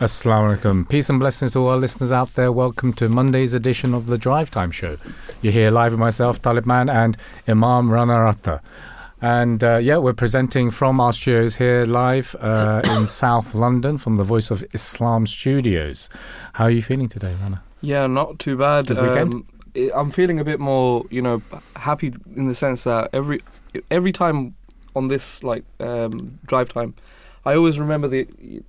Assalamu alaikum. Peace and blessings to all our listeners out there. Welcome to Monday's edition of the Drive Time Show. You're here live with myself, Talib Man, and Imam Rana Ratta. And uh, yeah, we're presenting from our studios here live uh, in South London from the Voice of Islam studios. How are you feeling today, Rana? Yeah, not too bad. Good weekend? Um, I'm feeling a bit more, you know, happy in the sense that every every time on this like um, drive time, I always remember the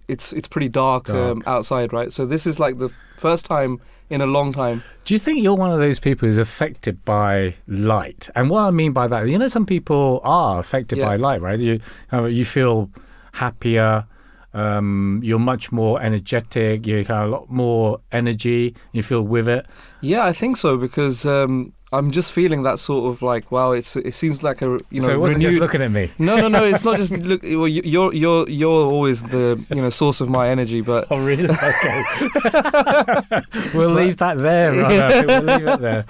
it's it's pretty dark, Um, outside, right? So this is like the first time in a long time. Do you think you're one of those people who's affected by light? And what I mean by that, you know, some people are affected Yeah. by light, right? You uh, you feel happier. Um, you're much more energetic. You have a lot more energy. You feel with it. Yeah, I think so because um, I'm just feeling that sort of like wow, it's it seems like a you know so it wasn't just looking at me. No, no, no. It's not just look. Well, you- you're you're you're always the you know source of my energy, but Oh, really? Okay. we'll leave that there, right? We'll leave it there.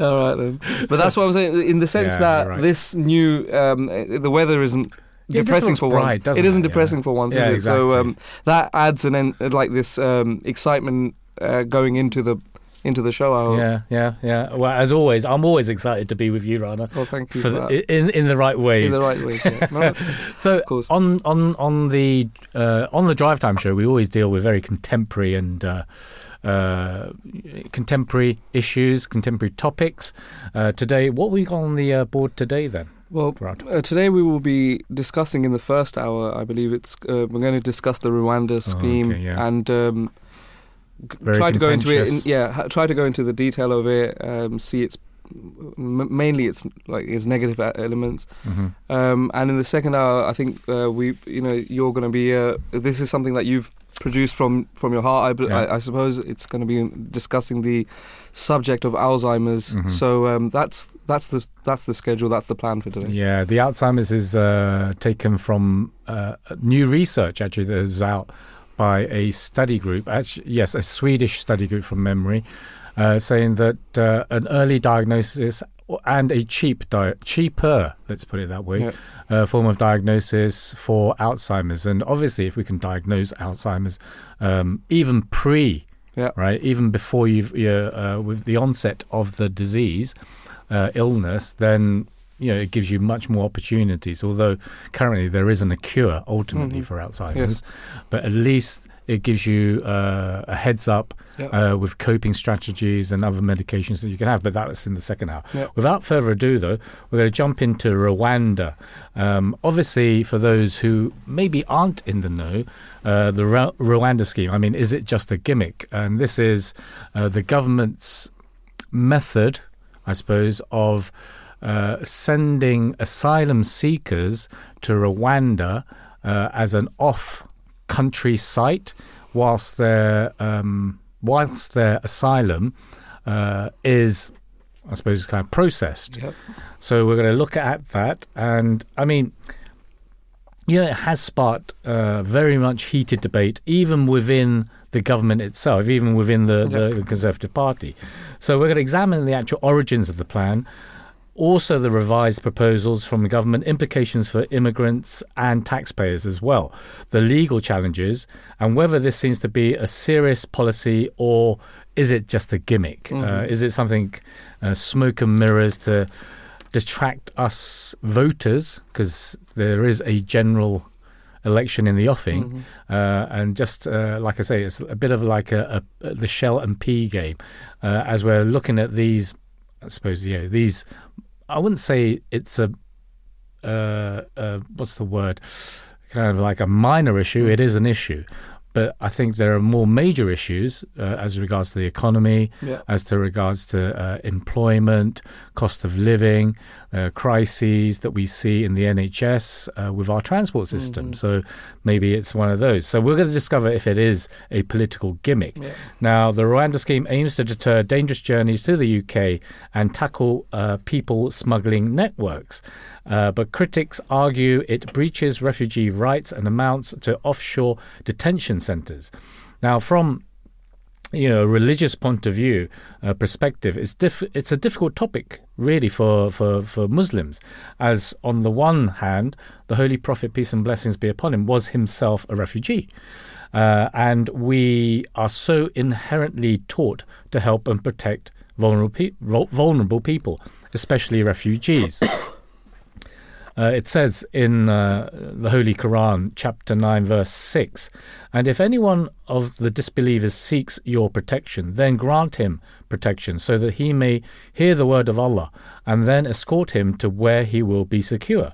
All right then. But that's what I'm saying in the sense Yeah, that right. this new um, the weather isn't Yeah, depressing for bright, once. It isn't it? depressing Yeah. for once, Yeah, is it? So um, that adds an en- like this um, excitement uh, going into the into the show. I. Yeah, yeah, yeah. Well, as always, I'm always excited to be with you, Rana. Well, thank you For for, the, in in the right ways. in the right ways. Yeah. No, So of course. on on on the uh, on the drive time show, we always deal with very contemporary and uh, uh, contemporary issues, contemporary topics. Uh, today, what we got on the uh, board today then? Well, uh, today we will be discussing in the first hour. I believe it's uh, we're going to discuss the Rwanda scheme Oh, okay, yeah. and um, Very try to go into it. In, yeah, try to go into the detail of it. Um, see its m- mainly its like its negative elements. hmm Um, and in the second hour, I think uh, we, you know, you're going to be. Uh, this is something that you've produced from from your heart. I, Yeah. I, I suppose it's going to be discussing the subject of Alzheimer's. Mhm. So um, that's that's the that's the schedule. That's the plan for today. Yeah, the Alzheimer's is uh, taken from uh, new research actually that is out by a study group. Actually, yes, a Swedish study group from memory, uh, saying that uh, an early diagnosis and a cheap di- cheaper, let's put it that way, Yeah. uh, form of diagnosis for Alzheimer's. And obviously, if we can diagnose Alzheimer's um, even pre, Yeah. right, even before you've uh, with the onset of the disease, uh, illness, then you know it gives you much more opportunities. Although currently there isn't a cure ultimately Mhm. for Alzheimer's, but at least it gives you uh, a heads up Yeah. uh, with coping strategies and other medications that you can have. But that's in the second hour. Yeah. Without further ado, though, we're going to jump into Rwanda. Um, obviously, for those who maybe aren't in the know, uh, the Ru- Rwanda scheme. I mean, is it just a gimmick? And this is uh, the government's method, I suppose, of uh, sending asylum seekers to Rwanda uh, as an off-country site, whilst their um, whilst their asylum uh, is, I suppose, kind of processed. Yep. So we're going to look at that, and I mean, yeah, it has sparked uh, very much heated debate, even within the government itself, even within the, the, the Conservative Party. So we're going to examine the actual origins of the plan, also the revised proposals from the government, implications for immigrants and taxpayers as well, the legal challenges, and whether this seems to be a serious policy or is it just a gimmick? Uh, Mhm. is it something uh, smoke and mirrors to distract us voters because there is a general election in the offing, Mhm. uh, and just uh, like I say, it's a bit of like a, a the shell and pea game uh, as we're looking at these. I suppose you know these. I wouldn't say it's a uh, uh, what's the word? Kind of like a minor issue. It is an issue, but I think there are more major issues uh, as regards to the economy, Yeah. as to regards to uh, employment, cost of living, uh, crises that we see in the NHS uh, with our transport system. Mhm. So maybe it's one of those. So we're going to discover if it is a political gimmick. Yeah. Now, the Rwanda scheme aims to deter dangerous journeys to the UK and tackle uh, people smuggling networks. Uh, but critics argue it breaches refugee rights and amounts to offshore detention centres. Now, from you know, religious point of view, uh, perspective, it's diff- it's a difficult topic really for, for, for Muslims, as on the one hand, the Holy Prophet peace and blessings be upon him was himself a refugee, Uh, and we are so inherently taught to help and protect vulnerable, pe- vulnerable people, especially refugees. Uh, it says in uh, the Holy Quran, chapter 9, verse 6 And if anyone of the disbelievers seeks your protection, then grant him protection, so that he may hear the word of Allah, and then escort him to where he will be secure.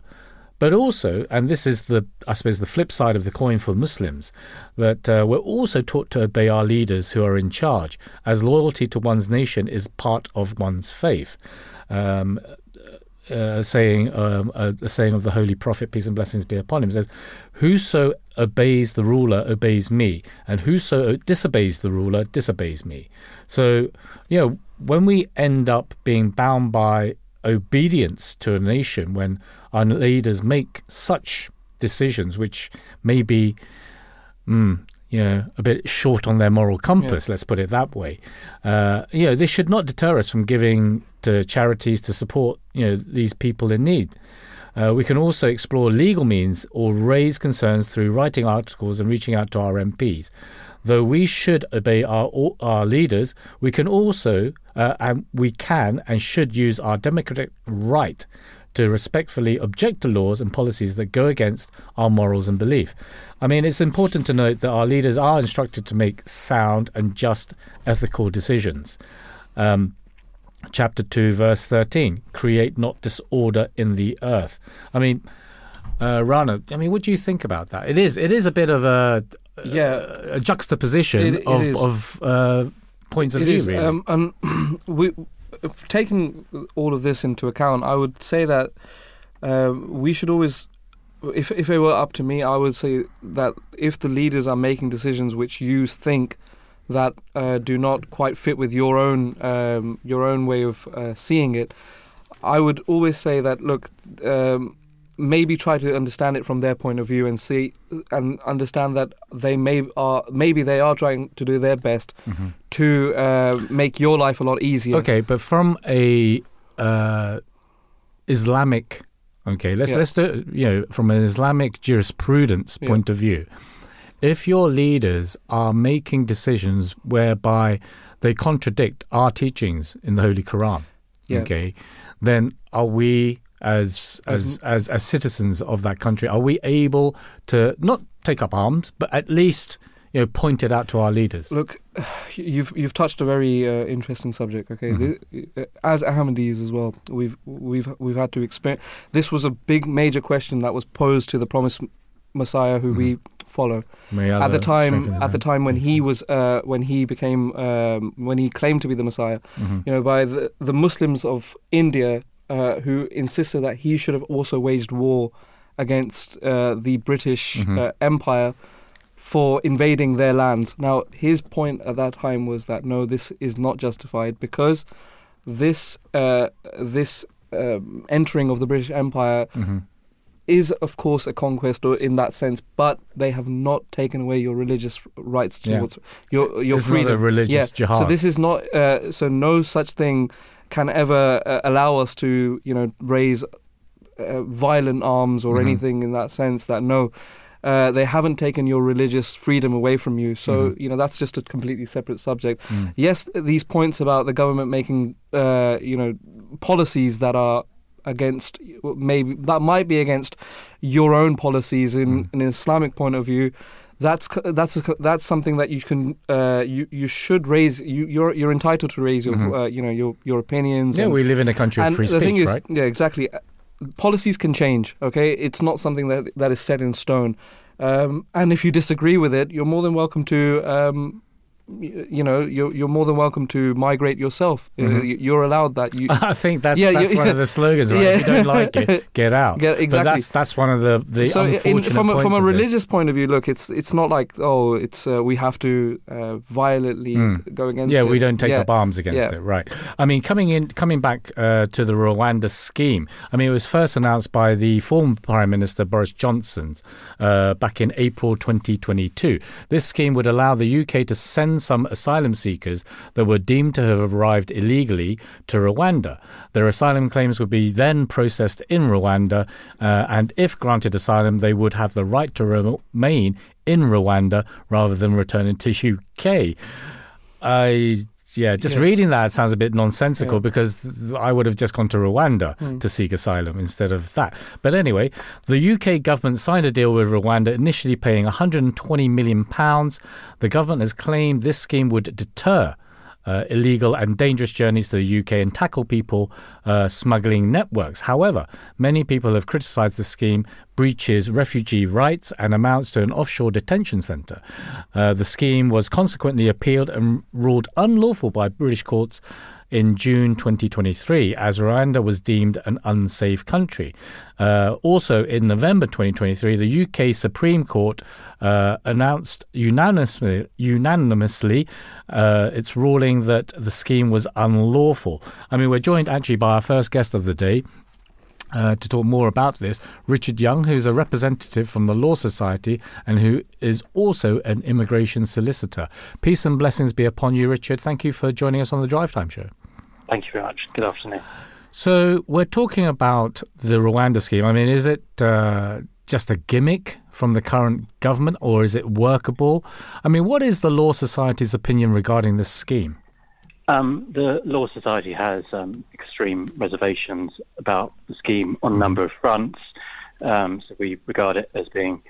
But also, and this is the, I suppose, the flip side of the coin for Muslims, that uh, we're also taught to obey our leaders who are in charge, as loyalty to one's nation is part of one's faith. Um, uh, saying um, a, a, saying of the Holy Prophet, peace and blessings be upon him, says, "Whoso obeys the ruler obeys me, and whoso disobeys the ruler disobeys me." So, you know, when we end up being bound by obedience to a nation, when our leaders make such decisions, which may be, mm, you know, a bit short on their moral compass, yeah. let's put it that way. Uh, you know, this should not deter us from giving to charities to support, you know, these people in need. Uh, we can also explore legal means or raise concerns through writing articles and reaching out to our MPs. Though we should obey our our leaders, we can also uh, and we can and should use our democratic right to respectfully object to laws and policies that go against our morals and belief. I mean, it's important to note that our leaders are instructed to make sound and just ethical decisions. Um, chapter 2, verse 13 create not disorder in the earth. I mean, uh, Rana, I mean, what do you think about that? It is, it is a bit of a, yeah, a, a juxtaposition it, it of, of uh, points of it view, is, really. Um, um, we, taking all of this into account, I would say that uh, we should always, if if it were up to me, I would say that if the leaders are making decisions which you think that uh, do not quite fit with your own um, your own way of uh, seeing it, I would always say that look. Um, maybe try to understand it from their point of view and see and understand that they may are maybe they are trying to do their best mm-hmm. to uh, make your life a lot easier. Okay, but from a uh, Islamic okay, let's yeah. let's do you know from an Islamic jurisprudence yeah. point of view, if your leaders are making decisions whereby they contradict our teachings in the Holy Quran, yeah. okay, then are we as as as as citizens of that country? Are we able to not take up arms, but at least you know point it out to our leaders? Look, you've you've touched a very uh, interesting subject. Okay, mm-hmm. this, as Ahmadis as well, we've we've we've had to experience. This was a big major question that was posed to the promised Messiah, who mm-hmm. we follow. at the time, at the time when he was, uh, when he became, um, when he claimed to be the Messiah, mm-hmm. you know, by the the Muslims of India uh, who insisted that he should have also waged war against uh, the British mm-hmm. uh, Empire for invading their lands. Now, his point at that time was that no, this is not justified because this uh, this um, entering of the British Empire. Mm-hmm. Is of course a conquest or in that sense, but they have not taken away your religious rights towards yeah. your your it's freedom. Not a religious yeah. jihad. So this is not. Uh, so no such thing can ever uh, allow us to, you know, raise uh, violent arms or mm-hmm. anything in that sense. That no, uh, they haven't taken your religious freedom away from you. So mm-hmm. you know that's just a completely separate subject. Mm. Yes, these points about the government making, uh, you know, policies that are against maybe that might be against your own policies in, mm. in an Islamic point of view that's that's that's something that you can uh, you you should raise. You you're you're entitled to raise your mm-hmm. uh, you know your your opinions. Yeah, and, we live in a country of free speech, thing is, right? Yeah, exactly. Uh, policies can change. Okay, it's not something that that is set in stone. Um, and if you disagree with it, you're more than welcome to um, you know you're you're more than welcome to migrate yourself mm-hmm. you're allowed that you I think that's yeah, that's one of the slogans right yeah. if you don't like it get out get, exactly but that's that's one of the the so in, from a, from a religious this. point of view look it's it's not like oh it's uh, we have to uh, violently mm. go against it. yeah it. we don't take yeah. up arms against yeah. it right I mean coming in coming back uh, to the Rwanda scheme I mean it was first announced by the former Prime Minister Boris Johnson uh, back in April 2022 this scheme would allow the UK to send some asylum seekers that were deemed to have arrived illegally to Rwanda. Their asylum claims would be then processed in Rwanda, uh, and if granted asylum, they would have the right to remain in Rwanda rather than returning to UK. I yeah, just yeah. reading that sounds a bit nonsensical yeah. because I would have just gone to Rwanda mm. to seek asylum instead of that. But anyway, the UK government signed a deal with Rwanda, initially paying 120 million pounds. The government has claimed this scheme would deter uh, illegal and dangerous journeys to the UK and tackle people uh, smuggling networks. However, many people have criticised the scheme breaches refugee rights and amounts to an offshore detention centre. Uh, the scheme was consequently appealed and ruled unlawful by British courts in June 2023 as Rwanda was deemed an unsafe country. Uh, also, in November 2023, the UK Supreme Court uh, announced unanimously, unanimously uh, its ruling that the scheme was unlawful. I mean, we're joined actually by our first guest of the day, uh, to talk more about this, Richard Young, who's a representative from the Law Society and who is also an immigration solicitor. Peace and blessings be upon you, Richard. Thank you for joining us on the Drive Time Show. Thank you very much. Good afternoon. So we're talking about the Rwanda scheme. I mean, is it uh, just a gimmick from the current government, or is it workable? I mean, what is the Law Society's opinion regarding this scheme? Um, the Law Society has um, extreme reservations about the scheme on a number of fronts. Um, so we regard it as being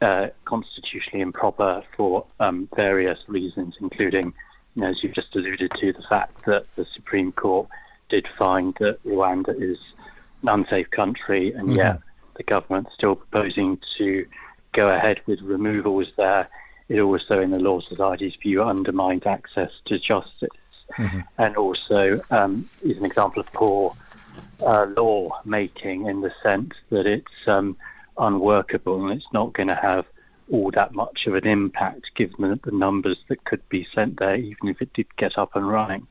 uh, constitutionally improper for um, various reasons, including you know, as you've just alluded to, the fact that the Supreme Court did find that Rwanda is an unsafe country, and mm-hmm. yet the government's still proposing to go ahead with removals there. It also, in the Law Society's view, undermines access to justice, mm-hmm. and also um, is an example of poor uh, law making in the sense that it's um, unworkable and it's not going to have all that much of an impact given the numbers that could be sent there, even if it did get up and running.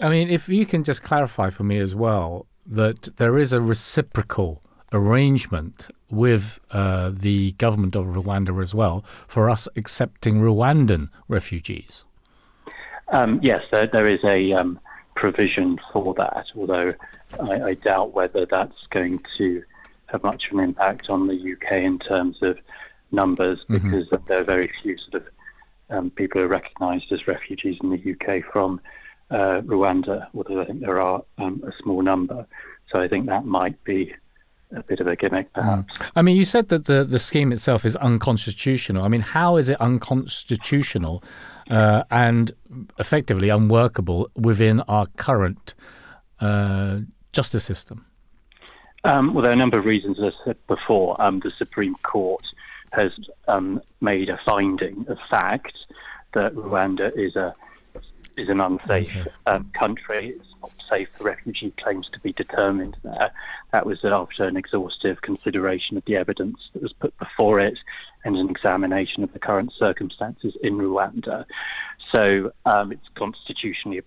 I mean, if you can just clarify for me as well that there is a reciprocal arrangement with uh, the government of Rwanda as well for us accepting Rwandan refugees. Um, yes, there, there is a um, provision for that, although I, I, doubt whether that's going to have much of an impact on the UK in terms of numbers mm-hmm. because there are very few sort of um, people who are recognised as refugees in the UK from uh, Rwanda, although I think there are um, a small number. So I think that might be a bit of a gimmick, mm. perhaps. Mm. I mean, you said that the, the scheme itself is unconstitutional. I mean, how is it unconstitutional uh, and effectively unworkable within our current uh, justice system? Um, well, there are a number of reasons, as I said before. Um, the Supreme Court has um, made a finding of fact that Rwanda is a is an unsafe um, country. It's not safe for refugee claims to be determined there. That was after an exhaustive consideration of the evidence that was put before it and an examination of the current circumstances in Rwanda. So um, it's constitutionally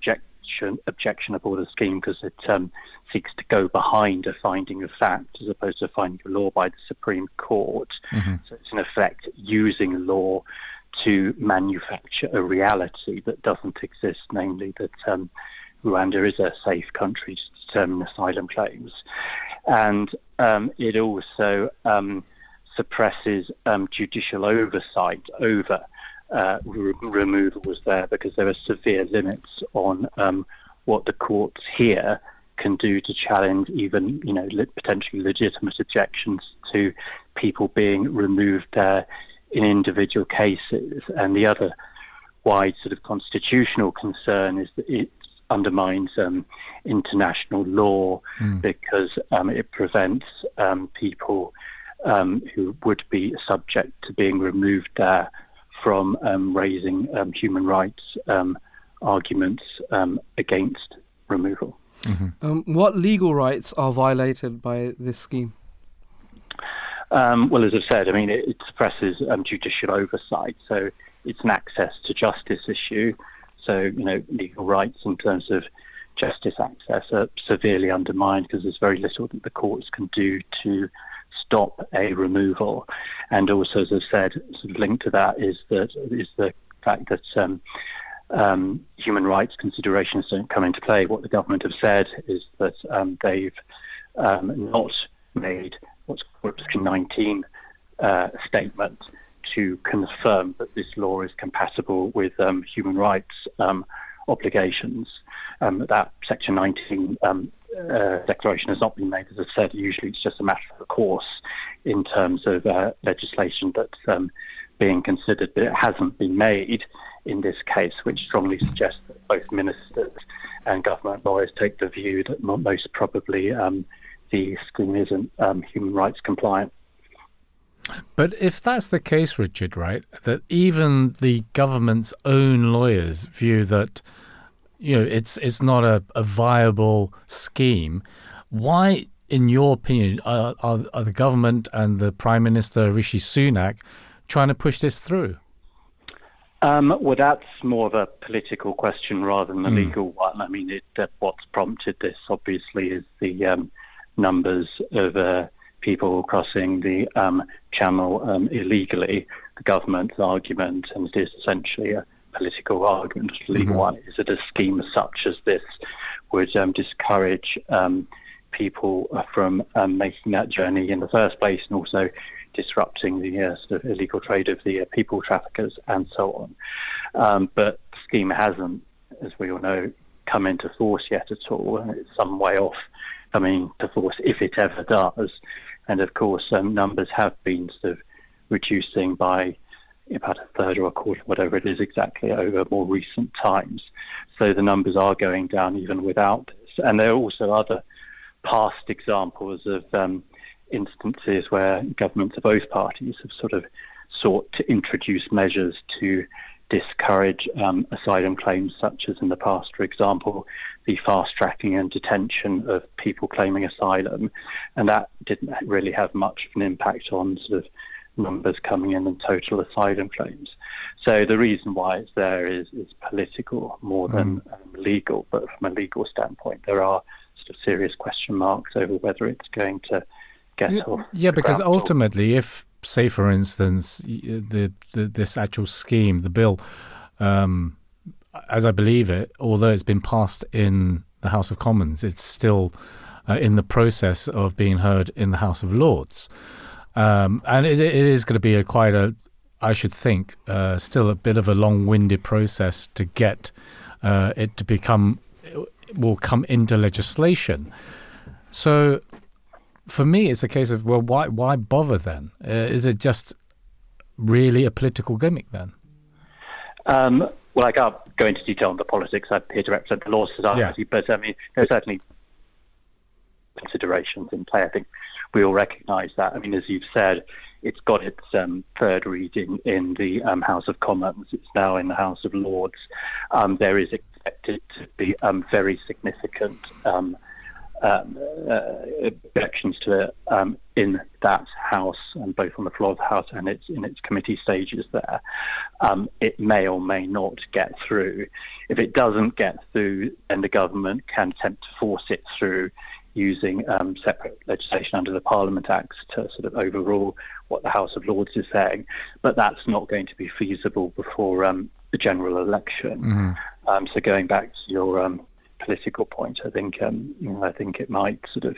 objection, objectionable the scheme because it um, seeks to go behind a finding of fact as opposed to a finding of law by the Supreme Court. Mm-hmm. So it's in effect using law to manufacture a reality that doesn't exist, namely that um, Rwanda is a safe country to determine asylum claims. And um, it also um, suppresses um, judicial oversight over uh, re- removals there because there are severe limits on um, what the courts here can do to challenge even, you know, potentially legitimate objections to people being removed there in individual cases. And the other wide sort of constitutional concern is that it undermines um, international law mm. because um, it prevents um, people um, who would be subject to being removed there from um, raising um, human rights arguments against removal. Mm-hmm. what legal rights are violated by this scheme? Um, well, as I've said, I mean, it, it suppresses um, judicial oversight, so it's an access to justice issue. So, you know, legal rights in terms of justice access are severely undermined because there's very little that the courts can do to stop a removal. And also, as I've said, sort of linked to that is that is the fact that um, um, human rights considerations don't come into play. What the government have said is that um, they've um, not made what's called Section 19 uh, statement to confirm that this law is compatible with um, human rights um, obligations. Um, that Section 19 um, uh, declaration has not been made, as I said. Usually, it's just a matter of course in terms of uh, legislation that's um, being considered, but it hasn't been made in this case, which strongly suggests that both ministers and government lawyers take the view that most probably um, the scheme isn't um, human rights compliant. But if that's the case, Richard, right, that even the government's own lawyers view that you know it's it's not a, a viable scheme, why, in your opinion, are, are, are the government and the Prime Minister Rishi Sunak trying to push this through? Um, well, that's more of a political question rather than a mm. legal one. I mean, it, uh, what's prompted this, obviously, is the um, numbers of uh, people crossing the um, channel um, illegally. The government's argument, and it is essentially a political argument, a legal mm-hmm. one, is that a scheme such as this would um, discourage um, people from um, making that journey in the first place, and also disrupting the uh, sort of illegal trade of the uh, people traffickers and so on. Um, but the scheme hasn't, as we all know, come into force yet at all. It's some way off coming to force if it ever does. And of course, um, numbers have been sort of reducing by about a third or a quarter, whatever it is exactly, over more recent times. So the numbers are going down even without this. And there are also other past examples of um, instances where governments of both parties have sort of sought to introduce measures to discourage um, asylum claims, such as in the past, for example, the fast tracking and detention of people claiming asylum. And that didn't really have much of an impact on sort of numbers coming in and total asylum claims. So the reason why it's there is, is political more than mm. um, legal. But from a legal standpoint, there are sort of serious question marks over whether it's going to get yeah, off. Yeah, because ultimately, if say for instance the, the this actual scheme, the bill, um, as I believe it, although it's been passed in the House of Commons, it's still uh, in the process of being heard in the House of Lords, um, and it, it is going to be a quite a, I should think, uh, still a bit of a long-winded process to get uh, it to become will come into legislation. So for me, it's a case of well, why why bother then? Uh, is it just really a political gimmick then? Um, well, I can't go into detail on the politics. I'm here to represent the Law Society, yeah. but I mean, there's certainly considerations in play. I think we all recognise that. I mean, as you've said, it's got its um, third reading in the um, House of Commons. It's now in the House of Lords. Um, there is expected to be um, very significant um, um, uh, objections to it in that house, and both on the floor of the house and its in its committee stages there, it may or may not get through. If it doesn't get through, then the government can attempt to force it through using um, separate legislation under the Parliament Act to sort of overrule what the House of Lords is saying. But that's not going to be feasible before um, the general election. Um, so going back to your um, political point. I think um, you know, I think it might sort of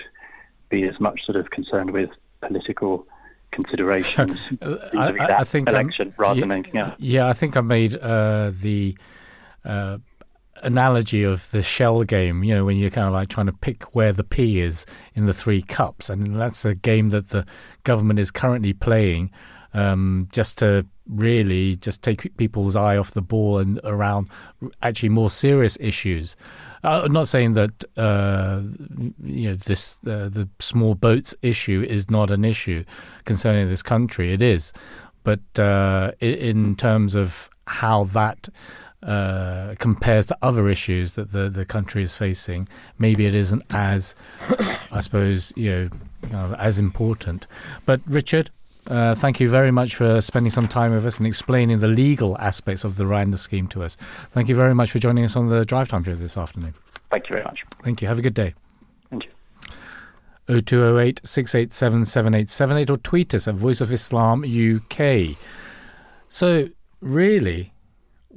be as much sort of concerned with political considerations. Uh, I, I, think election I'm, rather yeah, than anything else. Yeah, I think I made uh, the. Uh, analogy of the shell game, you know, when you're kind of like trying to pick where the pea is in the three cups. And that's a game that the government is currently playing um, just to really just take people's eye off the ball and around actually more serious issues. Uh, I'm not saying that uh, you know this uh, the small boats issue is not an issue concerning this country. It is, but uh, in terms of how that uh, compares to other issues that the the country is facing, maybe it isn't as, I suppose, you know, you know as important. But Richard, uh, thank you very much for spending some time with us and explaining the legal aspects of the Rwanda scheme to us. Thank you very much for joining us on the Drive Time Show this afternoon. Thank you very much. Thank you. Have a good day. Thank you. 0208 687 7878 or tweet us at Voice of Islam UK. So, really,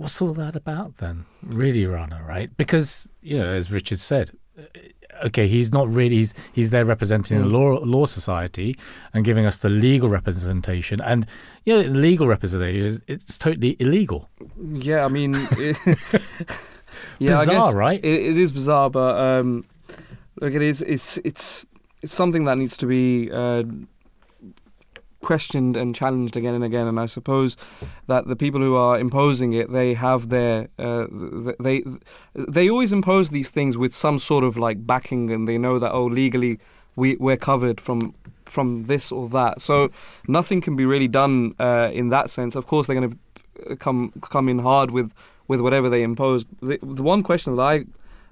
what's all that about then? Really, Rana, right? Because you know, as Richard said, uh, okay, he's not really he's he's there representing Mm. the law law society and giving us the legal representation, and you know, legal representation, it's totally illegal. Yeah, I mean, it, yeah, I Bizarre, guess right? It, it is bizarre, but um, look, it is. It's it's it's something that needs to be uh, questioned and challenged again and again. And I suppose that the people who are imposing it, they have their uh, they they always impose these things with some sort of like backing, and they know that oh, legally we we're covered from from this or that. So nothing can be really done uh, in that sense. Of course, they're going to come come in hard with with whatever they impose. The, the one question that I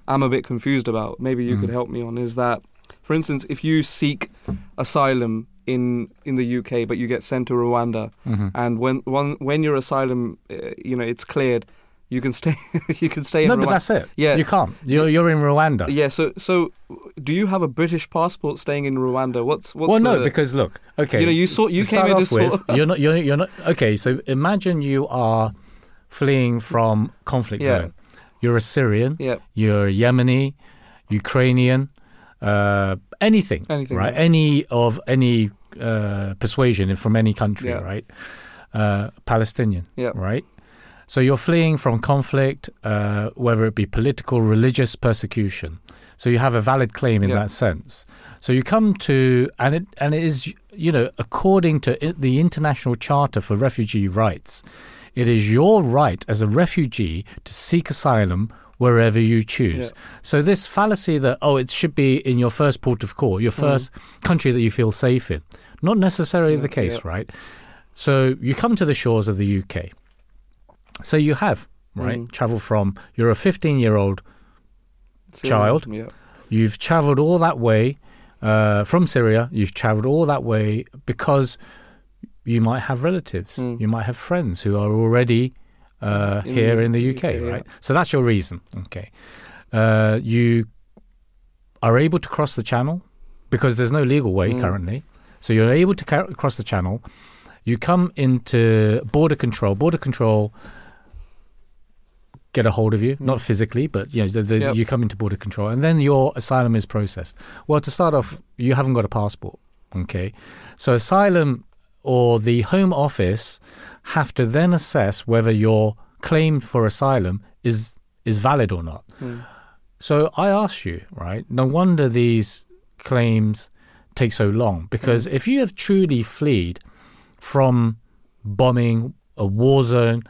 am a bit confused about, maybe you Mhm. could help me on, is that, for instance, if you seek asylum in in the UK but you get sent to Rwanda, Mm-hmm. and when when when your asylum, uh, you know, it's cleared, you can stay you can stay No, in but Rwanda. that's it. Yeah. you can't. You're you're in Rwanda. yeah. So so, do you have a British passport staying in Rwanda? What's what's well, the, no, because look, okay, you know you saw you came start in off to with, sort. you're not you're you're not okay. So imagine you are fleeing from conflict Yeah. zone. You're a Syrian. yeah. You're Yemeni, Ukrainian, uh, anything, Anything, right? yeah. Any of any uh, persuasion from any country, Yeah. right? Uh, Palestinian, Yeah. right? So you're fleeing from conflict, uh, whether it be political, religious persecution. So you have a valid claim in Yeah. that sense. So you come to, and it and it is, you know, according to the International Charter for Refugee Rights, it is your right as a refugee to seek asylum wherever you choose. Yeah. So this fallacy that oh, it should be in your first port of call, your 1st country that you feel safe in, not necessarily Yeah, the case, yeah. right? So you come to the shores of the UK. So you have right Mm. travel from you're a 15 year old child. Yeah. You've traveled all that way uh, from Syria. You've traveled all that way because you might have relatives, Mm. you might have friends who are already uh, In here the in the UK, UK, yeah. right? So that's your reason. Okay, uh, you are able to cross the channel because there's no legal way Mm. currently. So you're able to ca- cross the channel. You come into border control. Border control get a hold of you, not Mm. physically, but you know, the, the, Yep. you come into border control, and then your asylum is processed. Well, to start off, you haven't got a passport. Okay, so asylum or the Home Office have to then assess whether your claim for asylum is is valid or not. Mm. So I ask you, right? No wonder these claims take so long because if you have truly fled from bombing, a war zone,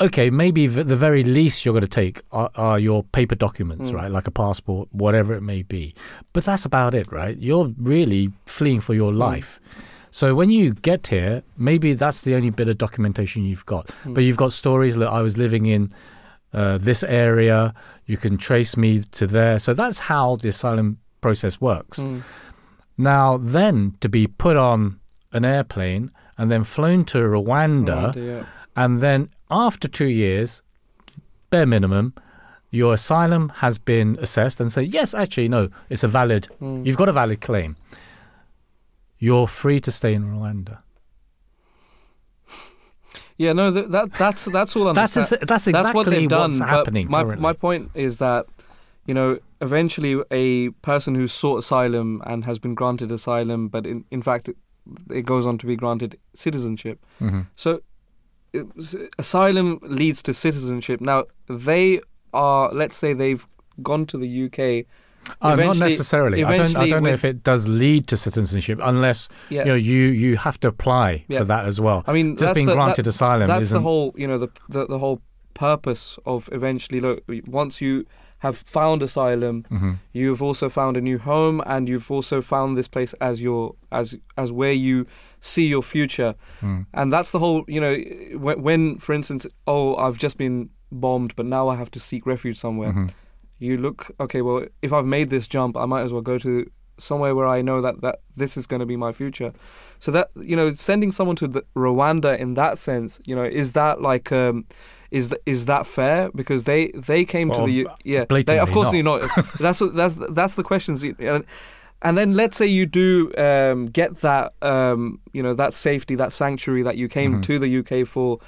okay, maybe the very least you're going to take are, are your paper documents, Mm. right? Like a passport, whatever it may be. But that's about it, right? You're really fleeing for your life. So when you get here, maybe that's the only bit of documentation you've got. Mm. But you've got stories that I was living in uh, this area. You can trace me to there. So that's how the asylum process works. Mm. Now, then to be put on an airplane and then flown to Rwanda, Rwanda, yeah. and then after two years, bare minimum, your asylum has been assessed and say, yes, actually, no, it's a valid, Mm. you've got a valid claim. You're free to stay in Rwanda. Yeah, no, that, that that's that's all. That's that's exactly that's what they've done. what's happening my currently. my point is that you know eventually a person who sought asylum and has been granted asylum, but in in fact it, it goes on to be granted citizenship. Mhm. So asylum leads to citizenship. Now they are, let's say, they've gone to the UK. Uh, not necessarily. I don't. I don't know if it does lead to citizenship, unless Yeah, you know you you have to apply Yeah. for that as well. I mean Just being the, granted that, asylum that's the whole you know the, the the whole purpose of eventually look once you have found asylum Mhm. you've also found a new home and you've also found this place as your as as where you see your future Mm. and that's the whole you know when, when for instance oh i've just been bombed but now i have to seek refuge somewhere Mhm. You look okay well if i've made this jump i might as well go to somewhere where i know that that this is going to be my future so that you know sending someone to rwanda in that sense you know is that like um is th- is that fair because they they came Well, to the yeah they, of course not. not that's what, that's that's the questions and, and then let's say you do um, get that um, you know that safety that sanctuary that you came Mhm. to the UK for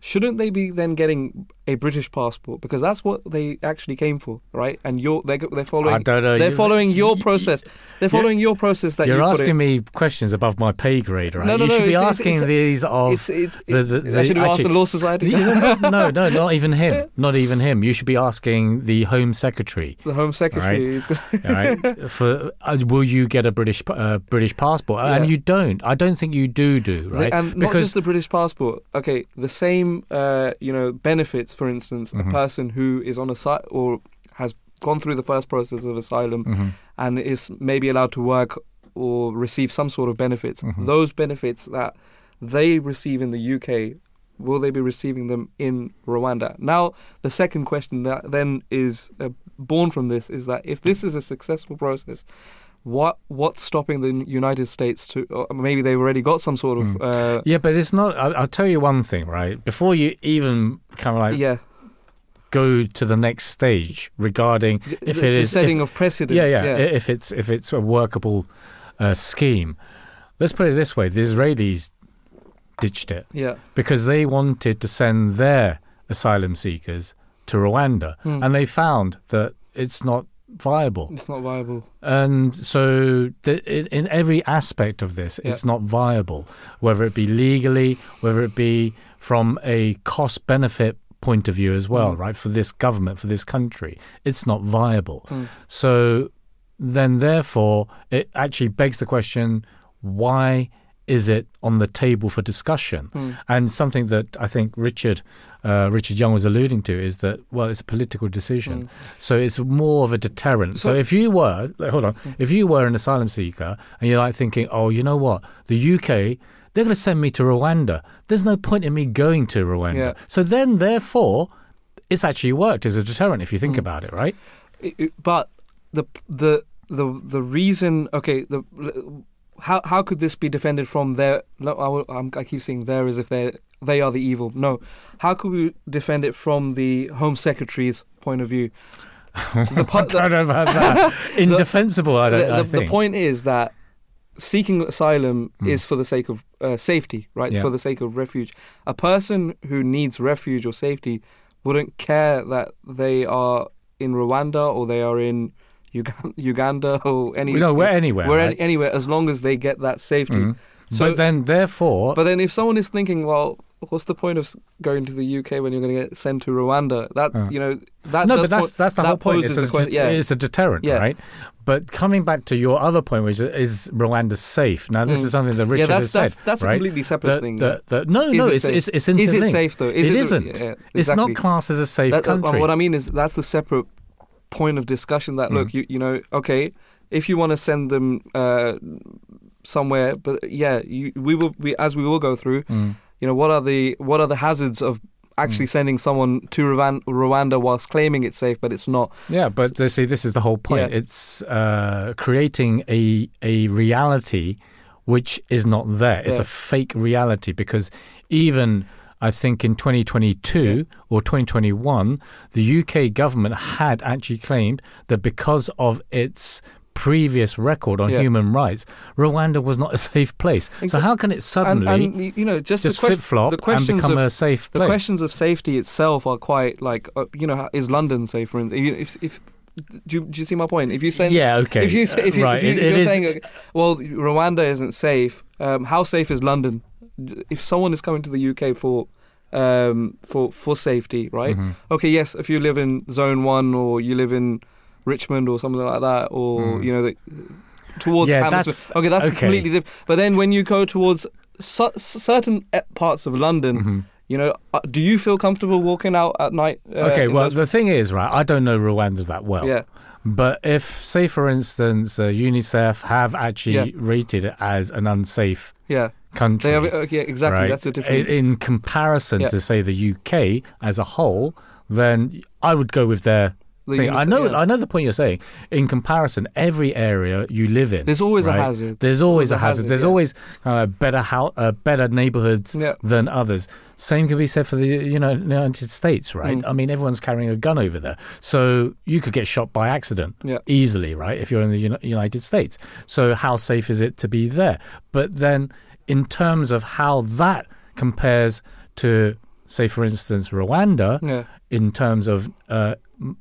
shouldn't they be then getting a British passport because that's what they actually came for, right? And you're they're, they're following. I don't know. They're You- following your process. They're following your process that You're asking me questions above my pay grade, right? No, no, you no, should be it's- it's- asking it's- these of It's, it's, the, the, I should have asked the Law Society. no, no, no, not even him. Not even him. You should be asking the Home Secretary. the Home Secretary. All right, for uh, will you get a British uh, British passport? And you don't. I don't think you do. Do right? And not just the British passport. Okay, the same, uh, you know, benefits. For instance, Mhm. a person who is on a site or has gone through the first process of asylum Mhm. and is maybe allowed to work or receive some sort of benefits. Mhm. Those benefits that they receive in the UK, will they be receiving them in Rwanda? Now, the second question that then is uh, born from this is that if this is a successful process. What what's stopping the United States to? Maybe they've already got some sort of Mm. uh, Yeah, but it's not. I'll, I'll tell you one thing, right? Before you even kind of like yeah go to the next stage regarding if the, it the setting if, of precedence. yeah, yeah, i- If it's if it's a workable uh, scheme, let's put it this way: the Israelis ditched it yeah. because they wanted to send their asylum seekers to Rwanda, Hmm. and they found that it's not viable. It's not viable. And so, th- in, in every aspect of this, it's not viable, whether it be legally, whether it be from a cost benefit point of view as well, Mm. right? For this government, for this country, it's not viable. Mm. So, then therefore, it actually begs the question why is it on the table for discussion? Mm. And something that I think Richard uh, Richard Young was alluding to is that well, it's a political decision, Mm. so it's more of a deterrent. So, So- if you were like, hold on, if you were an asylum seeker and you're like thinking, oh, you know what, the UK. They're going to send me to Rwanda. There's no point in me going to Rwanda. Yeah. So then, therefore, it's actually worked as a deterrent if you think Mm. about it, right? It- it- but the the the the reason okay the how how could this be defended from their I, I keep saying there as if they they are the evil no how could we defend it from the home secretary's point of view the, I po- the, don't know about that. Indefensible, I don't the, I the, the point is that seeking asylum Mm. is for the sake of uh, safety, right? Yeah. For the sake of refuge. A person who needs refuge or safety wouldn't care that they are in Rwanda or they are in Ugan- Uganda or any. no, we're anywhere. where right? any- anywhere, as long as they get that safety. Mhm. So, but then, therefore, but then if someone is thinking, well, what's the point of going to the UK when you're going to get sent to Rwanda? That Uh. you know that no, but that's po- that's the that whole point. It's a, the question. Yeah, it's a deterrent, Yeah. right? But coming back to your other point, which is, is Rwanda safe? Now, this Mm. is something that Richard yeah, that's has said. that's that's right? a completely separate That- thing. that- that- no, Is no, it it's, it's it's Is it safe though? Is it it isn't. Yeah, It's not classed as a safe That- uh, country. what I mean is that's the separate point of discussion. That look, Mm. you you know, okay, if you want to send them uh, somewhere, but yeah, you, we will. We as we will go through. Mm. You know, what are the what are the hazards of actually Mm. sending someone to Rwanda whilst claiming it's safe, but it's not. Yeah, but uh, see, this is the whole point. Yeah. It's uh, creating a a reality which is not there. It's Yeah. a fake reality because even I think in 2022 or 2021, the UK government had actually claimed that because of its previous record on Yeah. human rights, Rwanda was not a safe place. So how can it suddenly and y- you know, just, just the, flip flop and questions become of a safe place? the questions of safety itself are quite like uh, you know, is London safe? For instance, if, if do you, do you see my point? If you say yeah, okay. If you say, if, you, right. if, you, if it you're is- saying, uh, well, Rwanda isn't safe, um, how safe is London? If someone is coming to the UK for um, for for safety, right? Mhm. Okay, yes, if you live in Zone One or you live in Richmond or something like that, or Mm. you know, the, towards Yeah, Hammersmith. that's- okay, that's okay. completely different. But then when you go towards cer- certain parts of London, Mhm. you know, uh, do you feel comfortable walking out at night? Uh, Okay, well, those- the thing is, right, I don't know Rwanda that well. yeah, But if, say, for instance, uh, UNICEF have actually Yeah. rated it as an unsafe yeah, country, have, uh, yeah, exactly. right, That's a different. in, in comparison Yeah. to, say, the UK as a whole, then I would go with their thing. I know, yeah. I know the point you're saying. In comparison, every area you live in, There's always right, a hazard. There's always There's a hazard. hazard, There's yeah. always uh, better how uh, better neighborhoods than others. Same can be said for the you know United States, right? Mm. I mean, everyone's carrying a gun over there, so you could get shot by accident easily, right? If you're in the United States, so how safe is it to be there? But then, in terms of how that compares to say, for instance, Rwanda, Yeah. in terms of uh,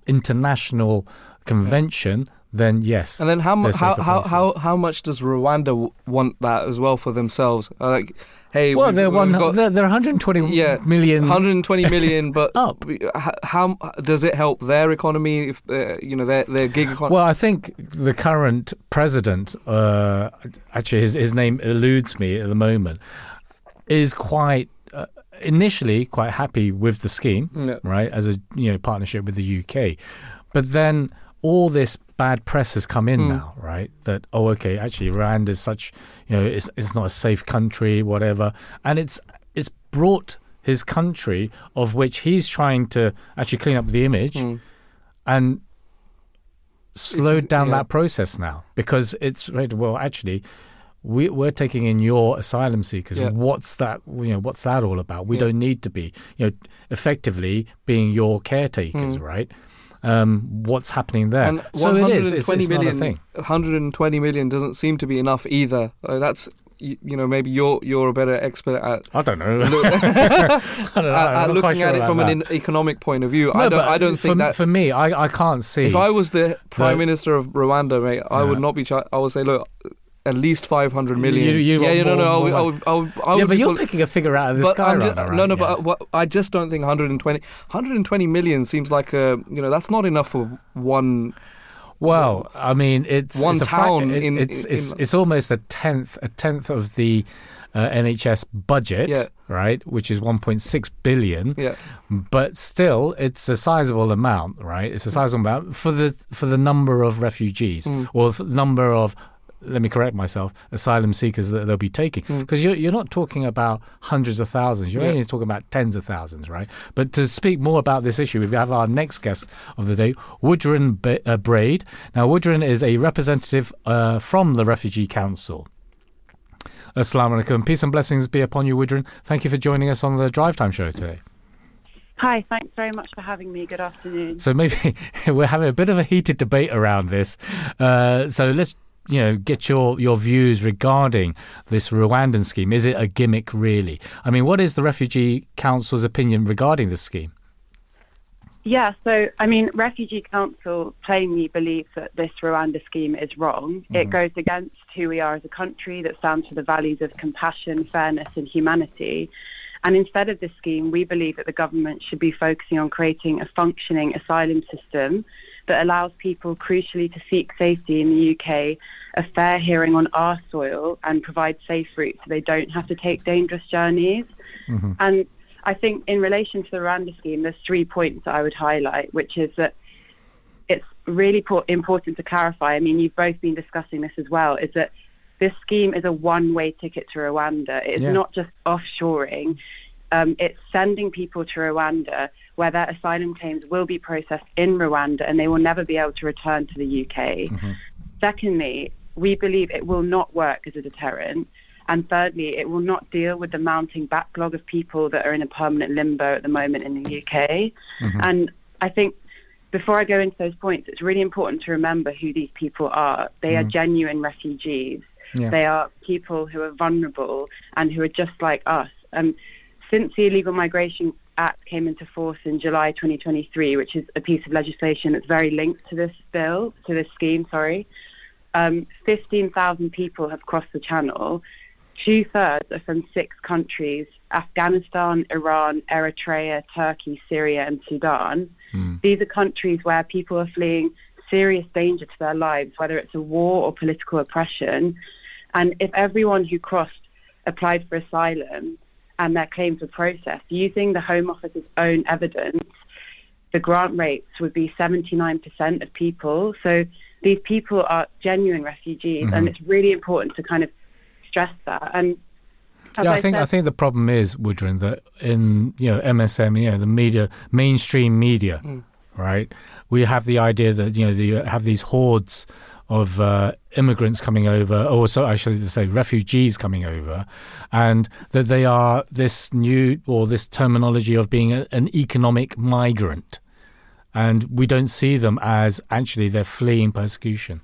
international convention, then yes. And then how mu- how how, how how much does Rwanda w- want that as well for themselves? Uh, Like, hey, well, they're one. got They're, they're 120 Yeah, million 120 million, but Up. we- h- how does it help their economy? If uh, you know their their gig economy. Well, I think the current president, uh, actually, his, his name eludes me at the moment, is quite uh, initially quite happy with the scheme, Yeah. right, as a you know partnership with the UK, but then all this bad press has come in Mm. now, right? That oh, okay, actually, Rwanda is such you know it's it's not a safe country, whatever, and it's it's brought his country of which he's trying to actually clean up the image Mm. and slowed It's- down yeah. that process now because it's right. Well, actually, we, we're taking in your asylum seekers. Yeah. What's that? You know, what's that all about? We Yeah. don't need to be, you know, effectively being your caretakers, Mm. right? Um, what's happening there? And so it is. It's, 120 it's not a thing. 120 million doesn't seem to be enough either. Uh, that's you, you know maybe you're you're a better expert at I don't know. look- I don't know. at, I'm at looking at it from that. an economic point of view. No, I don't I don't for, think that for me, I, I can't see. if I was the prime The- minister of Rwanda, mate, I would not be. Char- I would say, look, at least 500 million. You- you yeah, you know, more- no, I would, I would, I would, yeah, but you're picking a figure out of the sky, rather, no, right? no, Yeah. but I just don't think 120, 120 million seems like a, you know, that's not enough for one. Well, I mean, it's One it's town it's, in- it's, in- it's, in- it's almost a tenth a tenth of the uh, NHS budget, Yeah. right? Which is 1.6 billion. Yeah, But still, it's a sizable amount, right? It's a sizable amount for the for the number of refugees Mm. or the number of. Let me correct myself. Asylum seekers that they'll be taking, Mm. because you're you're not talking about hundreds of thousands. You're Yeah. only talking about tens of thousands, right? But to speak more about this issue, we have our next guest of the day, Woodren Ba- uh, Brade. Now, Woodren is a representative uh, from the Refugee Council. Assalamu alaikum. Peace and blessings be upon you, Woodren. Thank you for joining us on the Drive Time Show today. Hi, thanks very much for having me. Good afternoon. So maybe we're having a bit of a heated debate around this. Uh, so let's you know get your your views regarding this Rwandan scheme. Is it a gimmick really? I mean, what is the Refugee Council's opinion regarding this scheme? Yeah, so I mean, Refugee Council plainly believes that this Rwanda scheme is wrong. It mm-hmm. goes against who we are as a country that stands for the values of compassion, fairness, and humanity. And instead of this scheme, we believe that the government should be focusing on creating a functioning asylum system that allows people, crucially, to seek safety in the UK, a fair hearing on our soil, and provide safe routes so they don't have to take dangerous journeys. And I think in relation to the Rwanda scheme, there's three points that I would highlight, which is that it's really po- important to clarify. I mean, you've both been discussing this as well. Is that this scheme is a one-way ticket to Rwanda. It's Yeah. not just offshoring. Um, it's sending people to Rwanda where their asylum claims will be processed in Rwanda and they will never be able to return to the UK. Secondly, we believe it will not work as a deterrent. And thirdly, it will not deal with the mounting backlog of people that are in a permanent limbo at the moment in the UK. And I think before I go into those points, it's really important to remember who these people are. They are genuine refugees. Yeah. They are people who are vulnerable and who are just like us. Um, since the Illegal Migration Act came into force in July 2023, which is a piece of legislation that's very linked to this bill, to this scheme, sorry, um, 15,000 people have crossed the channel. Two thirds are from six countries Afghanistan, Iran, Eritrea, Turkey, Syria, and Sudan. These are countries where people are fleeing serious danger to their lives, whether it's a war or political oppression. And if everyone who crossed applied for asylum and their claims were processed, using the Home Office's own evidence, the grant rates would be 79% of people. So these people are genuine refugees, and mm-hmm. it's really important to kind of stress that. And yeah, I think said- I think the problem is Woodren that in you know MSM, you know the media, mainstream media, mm. right? We have the idea that you know you have these hordes of uh, immigrants coming over, or so I should say refugees coming over, and that they are this new or this terminology of being a, an economic migrant, and we don't see them as actually they're fleeing persecution.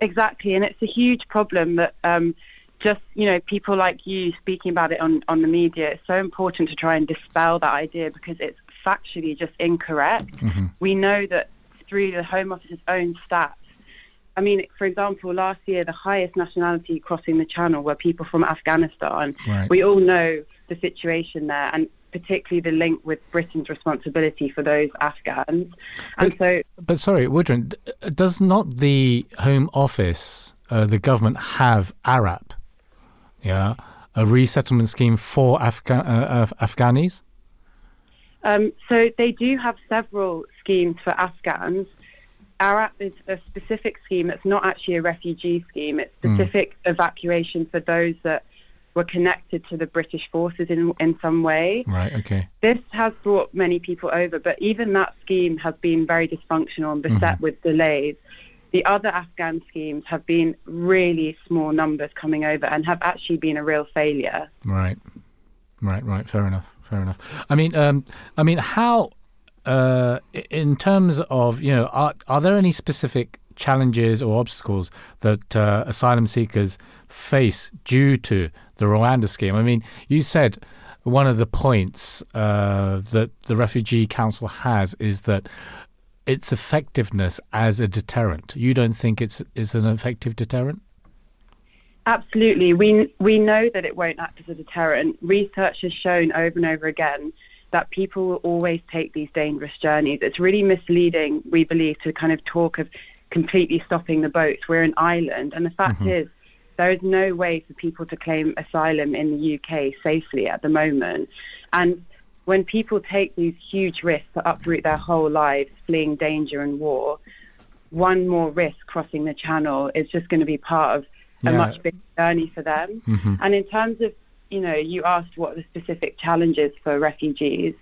Exactly, and it's a huge problem that um, just you know people like you speaking about it on on the media it's so important to try and dispel that idea because it's factually just incorrect Mm-hmm. we know that through the home office's own stats i mean for example last year the highest nationality crossing the channel were people from afghanistan Right. we all know the situation there and particularly the link with britain's responsibility for those afghans and But- so But sorry, Woodren, does not the Home Office, uh, the government, have ARAP? Yeah, a resettlement scheme for Afga- uh, Afghanis. Um, so they do have several schemes for Afghans. ARAP is a specific scheme that's not actually a refugee scheme. It's Mm. specific evacuation for those that were connected to the British forces in, in some way. Right. Okay. This has brought many people over, but even that scheme has been very dysfunctional and beset with delays. The other Afghan schemes have been really small numbers coming over and have actually been a real failure. Right. Right. Right. Fair enough. Fair enough. I mean, um, I mean, how, uh, in terms of you know, are are there any specific challenges or obstacles that uh, asylum seekers face due to the Rwanda scheme? I mean, you said one of the points uh, that the Refugee Council has is that its effectiveness as a deterrent. You don't think it's is an effective deterrent? Absolutely. We, we know that it won't act as a deterrent. Research has shown over and over again that people will always take these dangerous journeys. It's really misleading, we believe, to kind of talk of completely stopping the boats. We're an island. And the fact is, there is no way for people to claim asylum in the UK safely at the moment. And when people take these huge risks to uproot their whole lives, fleeing danger and war, one more risk crossing the channel is just going to be part of a Yeah. much bigger journey for them. Mm-hmm. And in terms of, you know, you asked what the specific challenges for refugees.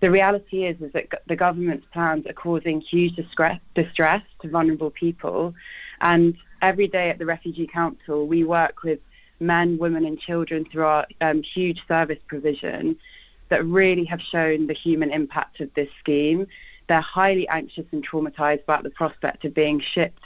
The reality is, is that the government's plans are causing huge distress, distress to vulnerable people. And every day at the Refugee Council, we work with men, women, and children through our um, huge service provision that really have shown the human impact of this scheme. They're highly anxious and traumatized about the prospect of being shipped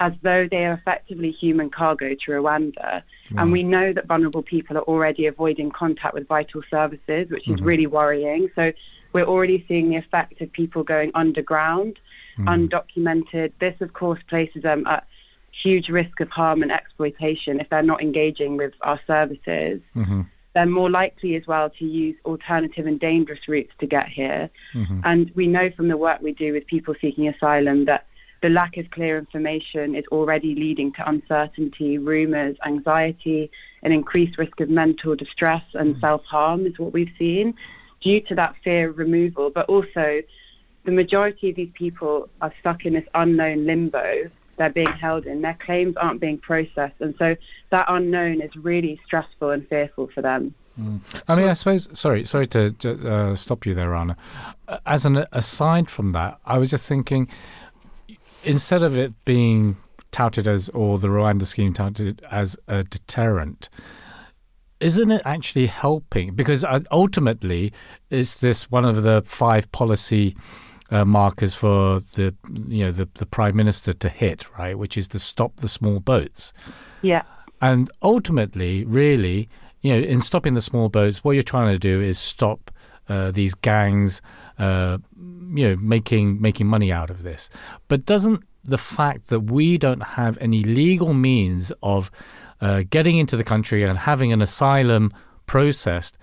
as though they are effectively human cargo to Rwanda. And we know that vulnerable people are already avoiding contact with vital services, which is mm-hmm. really worrying. So we're already seeing the effect of people going underground, mm. undocumented. This, of course, places um, them at huge risk of harm and exploitation if they're not engaging with our services. Mm-hmm. They're more likely as well to use alternative and dangerous routes to get here. Mm-hmm. And we know from the work we do with people seeking asylum that the lack of clear information is already leading to uncertainty, rumours, anxiety, an increased risk of mental distress and self harm, is what we've seen due to that fear of removal. But also, the majority of these people are stuck in this unknown limbo they're being held in. Their claims aren't being processed. And so that unknown is really stressful and fearful for them. I mean, I suppose. Sorry, sorry to uh, stop you there, Rana. Uh, As an aside from that, I was just thinking, instead of it being touted as, or the Rwanda scheme touted as a deterrent, isn't it actually helping? Because uh, ultimately, is this one of the five policy uh, markers for the you know the, the prime minister to hit, right? Which is to stop the small boats. Yeah. And ultimately, really, you know, in stopping the small boats, what you're trying to do is stop uh, these gangs, uh, you know, making making money out of this. But doesn't the fact that we don't have any legal means of uh, getting into the country and having an asylum processed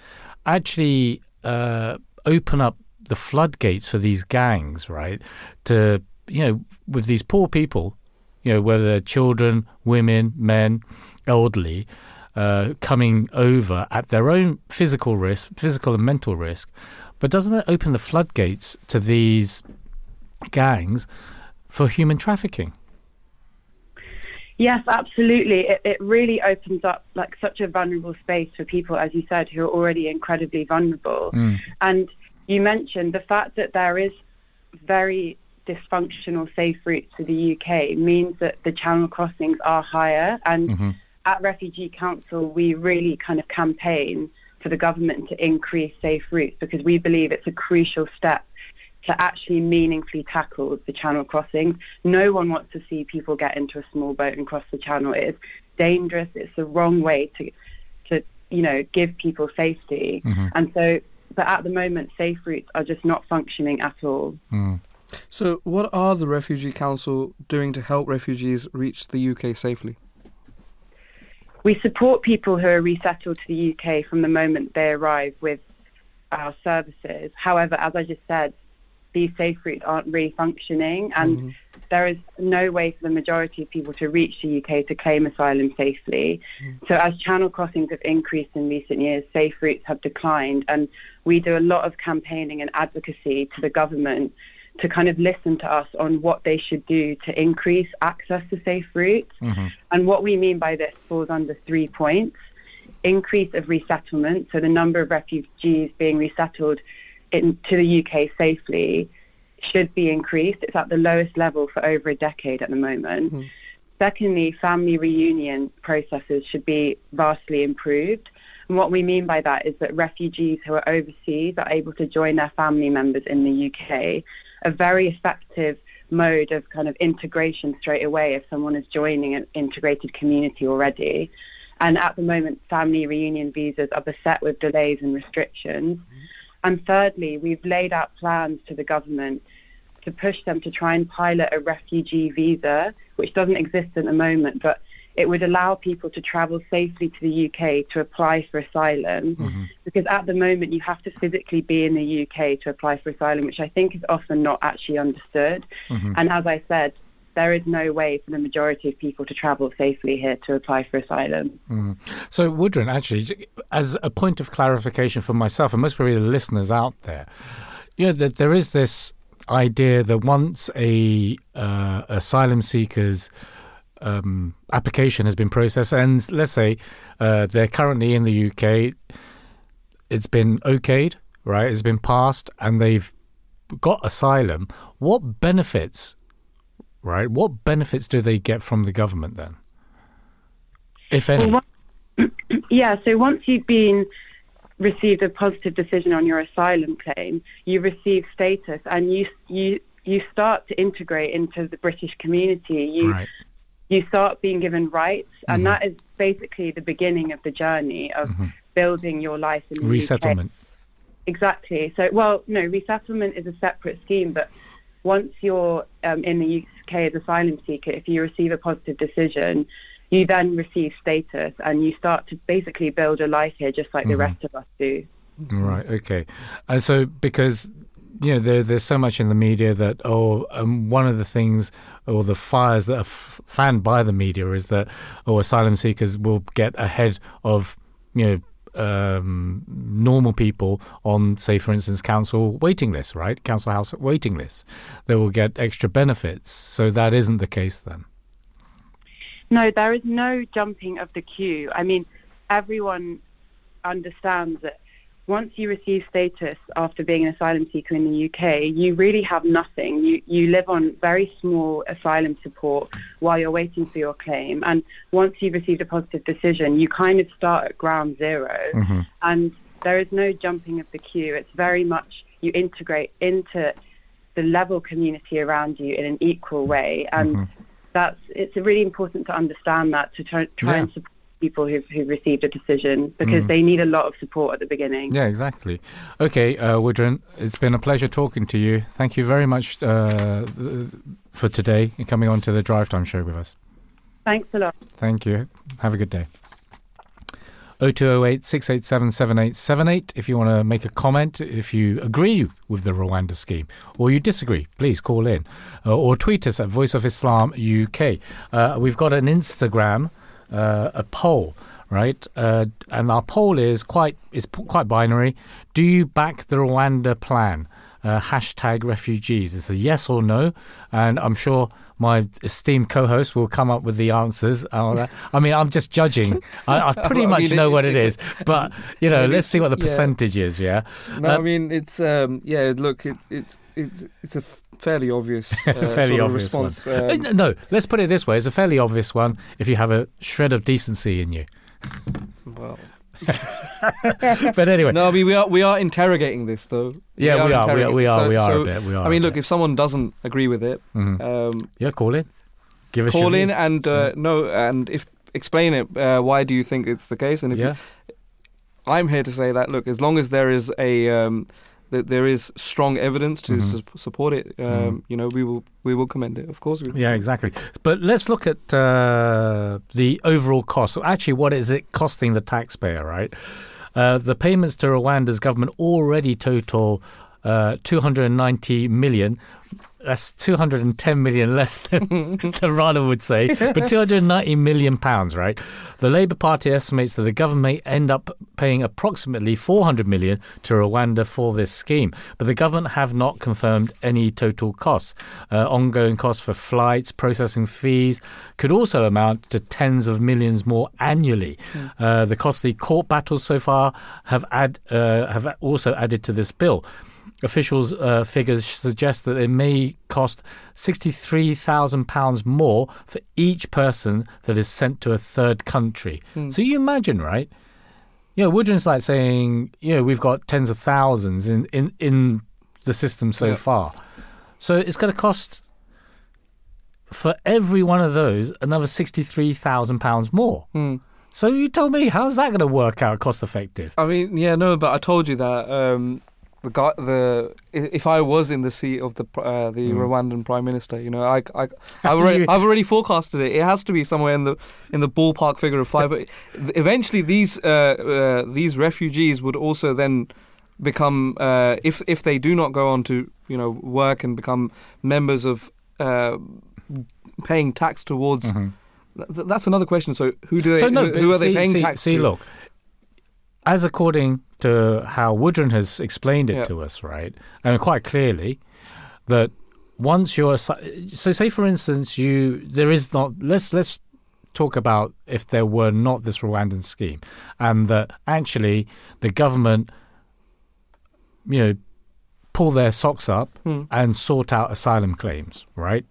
actually uh, open up the floodgates for these gangs, right? To you know, with these poor people, you know, whether they're children, women, men, elderly, uh, coming over at their own physical risk, physical and mental risk. But doesn't that open the floodgates to these gangs for human trafficking? Yes, absolutely. It, it really opens up like such a vulnerable space for people, as you said, who are already incredibly vulnerable. Hmm. And you mentioned the fact that there is very dysfunctional safe routes to the UK means that the channel crossings are higher. And mm-hmm. at Refugee Council, we really kind of campaign for the government to increase safe routes because we believe it's a crucial step to actually meaningfully tackle the channel crossings. No one wants to see people get into a small boat and cross the channel. It is dangerous. It's the wrong way to, to you know, give people safety. Mhm. And so, but at the moment, safe routes are just not functioning at all. Mm. So, what are the Refugee Council doing to help refugees reach the UK safely? We support people who are resettled to the UK from the moment they arrive with our services. However, as I just said, these safe routes aren't really functioning, and Mhm. there is no way for the majority of people to reach the UK to claim asylum safely. So, as channel crossings have increased in recent years, safe routes have declined, and we do a lot of campaigning and advocacy to the government to kind of listen to us on what they should do to increase access to safe routes. Mhm. And what we mean by this falls under three points increase of resettlement, so the number of refugees being resettled into the UK safely should be increased. It's at the lowest level for over a decade at the moment. Mhm. Secondly, family reunion processes should be vastly improved. And what we mean by that is that refugees who are overseas are able to join their family members in the UK, a very effective mode of kind of integration straight away if someone is joining an integrated community already. And at the moment, family reunion visas are beset with delays and restrictions. Mm-hmm. And thirdly, we've laid out plans to the government to push them to try and pilot a refugee visa, which doesn't exist at the moment, but it would allow people to travel safely to the UK to apply for asylum. Mm-hmm. Because at the moment, you have to physically be in the UK to apply for asylum, which I think is often not actually understood. Mm-hmm. And as I said, there is no way for the majority of people to travel safely here to apply for asylum. Mm-hmm. So, Woodren, actually, as a point of clarification for myself and most probably the listeners out there, you know, that there is this idea that once a uh, asylum seeker's um, application has been processed, and let's say uh, they're currently in the UK, it's been okayed, right? It's been passed, and they've got asylum. What benefits, right? What benefits do they get from the government then, if any? Well, what- yeah, so once you've been received a positive decision on your asylum claim, you receive status and you you you start to integrate into the British community. You right. You start being given rights, and Mhm. that is basically the beginning of the journey of building your life in the UK. Resettlement. Exactly. So, well, no, resettlement is a separate scheme, but once you're um, in the UK as asylum seeker, if you receive a positive decision, you then receive status and you start to basically build a life here just like the rest of us do. Right. Okay. And so because you know there, there's so much in the media that oh um, one of the things or the fires that are f- fanned by the media is that oh asylum seekers will get ahead of you know um, normal people on say for instance council waiting lists right? Council house waiting lists. They will get extra benefits. So that isn't the case then? No, there is no jumping of the queue. I mean, everyone understands that once you receive status after being an asylum seeker in the UK, you really have nothing. You you live on very small asylum support while you're waiting for your claim. And once you've received a positive decision, you kind of start at ground 0 mm-hmm. And there is no jumping of the queue. It's very much you integrate into the level community around you in an equal way. And mm-hmm. that's it's really important to understand that to try, try Yeah. and support people who've, who've received a decision because they need a lot of support at the beginning. Yeah, exactly. Okay, uh, Woodren, it's been a pleasure talking to you. Thank you very much uh, for today and coming on to the Drive Time show with us. Thanks a lot. Thank you. Have a good day. 0208 687 7878 if you want to make a comment, if you agree with the Rwanda scheme or you disagree, please call in uh, or tweet us at Voice of Islam UK. Uh, we've got an Instagram, uh, a poll, right? Uh, and our poll is quite is quite binary. Do you back the Rwanda plan? Uh, hashtag refugees. It's a yes or no, and I'm sure my esteemed co-host will come up with the answers. and all that. I mean, I'm just judging. I, I pretty I much mean, know it- what it's- but you know, let's see what the yeah. percentage is. Yeah, No, Uh, I mean it's um, yeah. Look, it, it's it's it's a fairly obvious, uh, fairly obvious response. Um, Uh, no, let's put it this way: it's a fairly obvious one if you have a shred of decency in you. well, But anyway, no, I mean we are we are interrogating this though. yeah, we are, we are, interrogating we are, So- we are so, a bit. We are. I mean, look, bit. if someone doesn't agree with it, Mhm. um, yeah, call in. Give us call in views. and uh, no, and if explain it. Uh, why do you think it's the case? And if Yeah. you, I'm here to say that look, as long as there is a um, that there is strong evidence to Mhm. su- support it, um, Mhm. you know, we will we will commend it. Of course. Yeah, exactly. But let's look at uh, the overall cost. So actually, what is it costing the taxpayer, right? Uh, the payments to Rwanda's government already total uh, 290 million. That's 210 million less than, than Rana would say, but 290 million pounds, right? The Labour Party estimates that the government may end up paying approximately 400 million to Rwanda for this scheme, but the government have not confirmed any total costs. Uh, ongoing costs for flights, processing fees could also amount to tens of millions more annually. Uh, the costly court battles so far have add, uh, have also added to this bill. Officials' uh, figures suggest that it may cost £63,000 more for each person that is sent to a third country. So you imagine, right? You know, like saying, you know, we've got tens of thousands in, in, in the system so Yeah. far. So it's going to cost for every one of those another £63,000 more. Hmm. So you tell me, how's that going to work out cost effective? I mean, yeah, no, but I told you that um, the guy, the if I was in the seat of the uh, the Mm. Rwandan prime minister, you know, I, I I've already I've already forecasted it. It has to be somewhere in the in the ballpark figure of five. Eventually, these uh, uh, these refugees would also then become uh, if if they do not go on to you know work and become members of uh, paying tax towards. Mhm. Th- that's another question. So who do they? so no, who, who are see, they paying see, tax see, to? look, as according to how Woodren has explained it Yeah. to us, right, and quite clearly, that once you're so say for instance you there is not let's let's talk about if there were not this Rwandan scheme and that actually the government you know pull their socks up Hmm. and sort out asylum claims right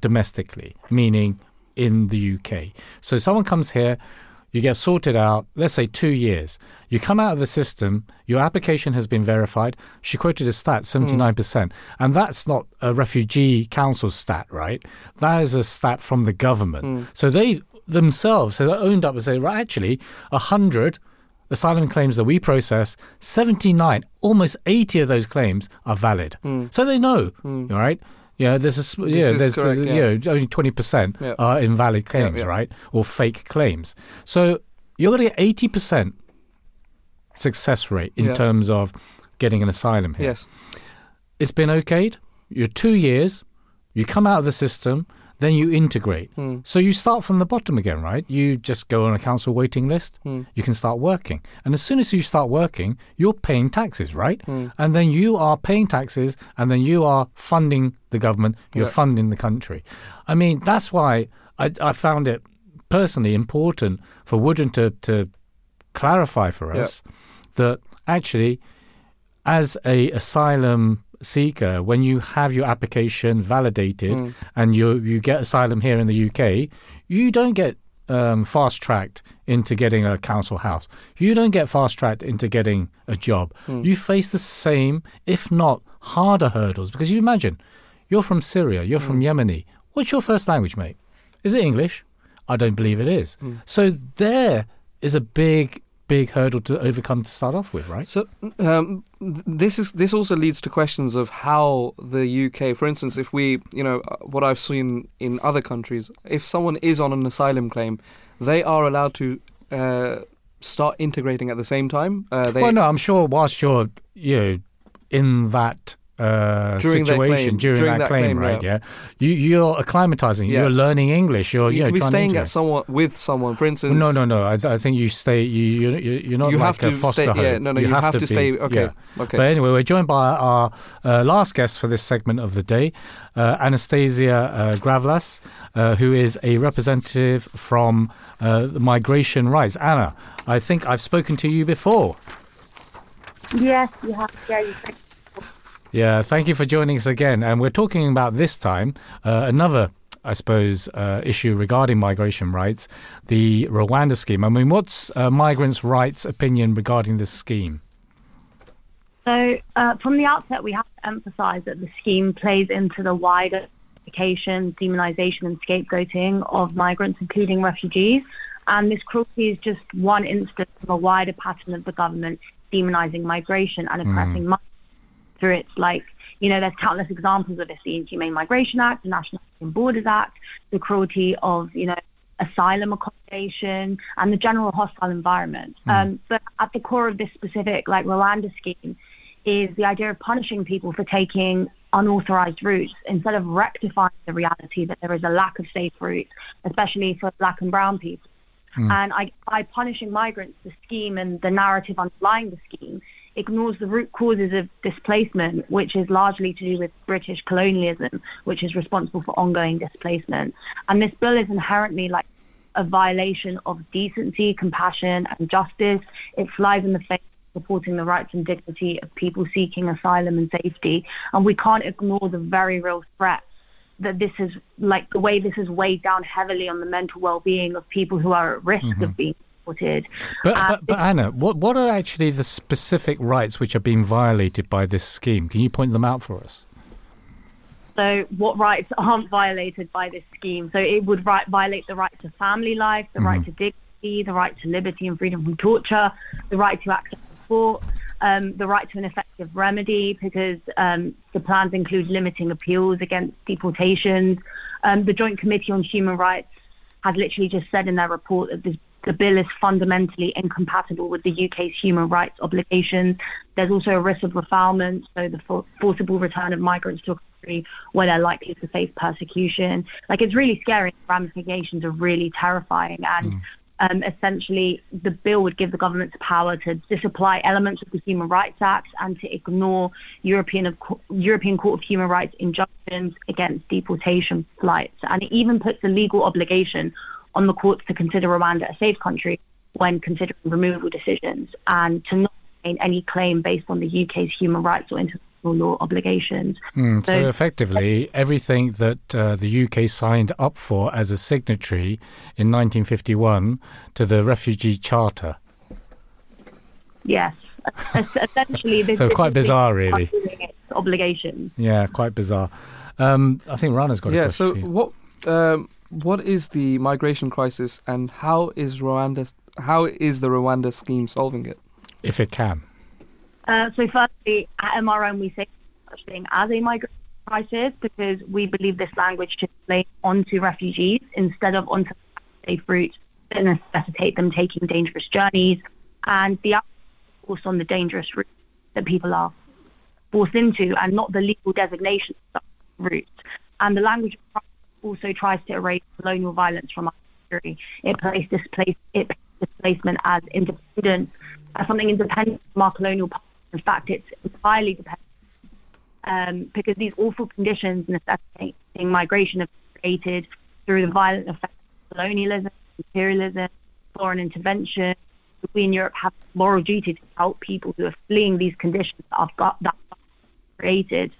domestically meaning in the UK so someone comes here you get sorted out let's say 2 years you come out of the system your application has been verified. She quoted a stat hmm. 79% and that's not a refugee council stat right? That is a stat from the government. Hmm. So they themselves have owned up and say right actually 100 asylum claims that we process 79 almost 80 of those claims are valid. Hmm. So they know all right? Yeah there's a yeah there's, correct, there's yeah. you know, only 20% Yeah. are invalid claims yeah. right? Or fake claims. So you're going to get 80% success rate in Yeah. terms of getting an asylum here Yes. it's been okayed. You're two years. You come out of the system, then you integrate. Hmm. So you start from the bottom again, right? You just go on a council waiting list. Hmm. You can start working, and as soon as you start working, you're paying taxes, right? Hmm. And then you are paying taxes, and then you are funding the government. You're Yeah. funding the country. I mean, that's why I, I found it personally important for Woodren to to clarify for Yeah. That actually as a asylum seeker, when you have your application validated Mm. and you you get asylum here in the UK, you don't get um, fast tracked into getting a council house. You don't get fast tracked into getting a job. Mm. You face the same, if not harder, hurdles because you imagine you're from Syria, you're from Mm. Yemeni. What's your first language, mate? Is it English? I don't believe it is. Mm. So there is a big, big hurdle to overcome to start off with, right? So um, this is this also leads to questions of how the UK, for instance, if we, you know, uh, what I've seen in other countries, if someone is on an asylum claim, they are allowed to uh, start integrating at the same time. Uh, they, well, no, I'm sure whilst you're, you know, in that uh, During that situation claim- during, during that, that claim, claim, right? yeah. Yeah, you you're acclimatizing. Yeah. You're learning English. You're you you know, can be staying at someone with someone, for instance. no, no, no. I, I think you stay. You you you- you're not you like have to a foster stay. home. Yeah, no, no, you, have, to, be- stay. Okay, yeah. okay. But anyway, we're joined by our uh, last guest for this segment of the day, uh, Anastasia uh, Gavalas, uh, who is a representative from uh, Migration Rights. Anna, I think I've spoken to you before. Yes, you have. Yeah, you can. Yeah, thank you for joining us again. And we're talking about this time uh, another, I suppose, uh, issue regarding migration rights, the Rwanda scheme. I mean, what's uh, migrants' rights opinion regarding this scheme? So, uh, from the outset, we have to emphasise that the scheme plays into the wider education, demonisation, and scapegoating of migrants, including refugees. And this cruelty is just one instance of a wider pattern of the government demonizing migration and oppressing mm. Through its like you know, there's countless examples of this: the Inhumane Migration Act, the National Borders Act, the cruelty of you know asylum accommodation, and the general hostile environment. Mm. Um, but at the core of this specific like Rwanda scheme is the idea of punishing people for taking unauthorized routes instead of rectifying the reality that there is a lack of safe routes, especially for black and brown people. Mm. And I, by punishing migrants, the scheme and the narrative underlying the scheme ignores the root causes of displacement, which is largely to do with British colonialism, which is responsible for ongoing displacement. And this bill is inherently like a violation of decency, compassion, and justice. It flies in the face of supporting the rights and dignity of people seeking asylum and safety. And we can't ignore the very real threat that this is like the way this is weighed down heavily on the mental well-being of people who are at risk mm-hmm. of being supported. But, but, but, Anna, what, what are actually the specific rights which are being violated by this scheme? Can you point them out for us? So, what rights aren't violated by this scheme? So, it would right, violate the right to family life, the mm-hmm. right to dignity, the right to liberty and freedom from torture, the right to access support, um, the right to an effective remedy, because um, the plans include limiting appeals against deportations. Um, the Joint Committee on Human Rights has literally just said in their report that this the bill is fundamentally incompatible with the UK's human rights obligations. There's also a risk of refoulement, so the for- forcible return of migrants to a country where they're likely to face persecution. Like it's really scary. The ramifications are really terrifying, and mm. um, essentially the bill would give the government the power to disapply elements of the Human Rights Act and to ignore European European Court of Human Rights injunctions against deportation flights, and it even puts a legal obligation on the courts to consider Rwanda a safe country when considering removal decisions and to not make any claim based on the UK's human rights or international law obligations. Mm, so, so, effectively, everything that uh, the UK signed up for as a signatory in 1951 to the Refugee Charter. Yes, essentially. This, so quite bizarre, really. Obligations. Yeah, quite bizarre. Um, I think Rana's got. Yeah. so what? Um, what is the migration crisis and how is Rwanda how is the Rwanda scheme solving it? If it can. Uh, so firstly, at MRN we say such thing as a migration crisis because we believe this language should play onto refugees instead of onto safe routes that necessitate them taking dangerous journeys and the course on the dangerous routes that people are forced into and not the legal designation of routes. And the language also tries to erase colonial violence from our history. It places displace, it displacement as independent, as something independent from our colonial past. In fact, it's entirely dependent um, because these awful conditions necessitating migration have created through the violent effects of colonialism, imperialism, foreign intervention. We in Europe have a moral duty to help people who are fleeing these conditions that got that created.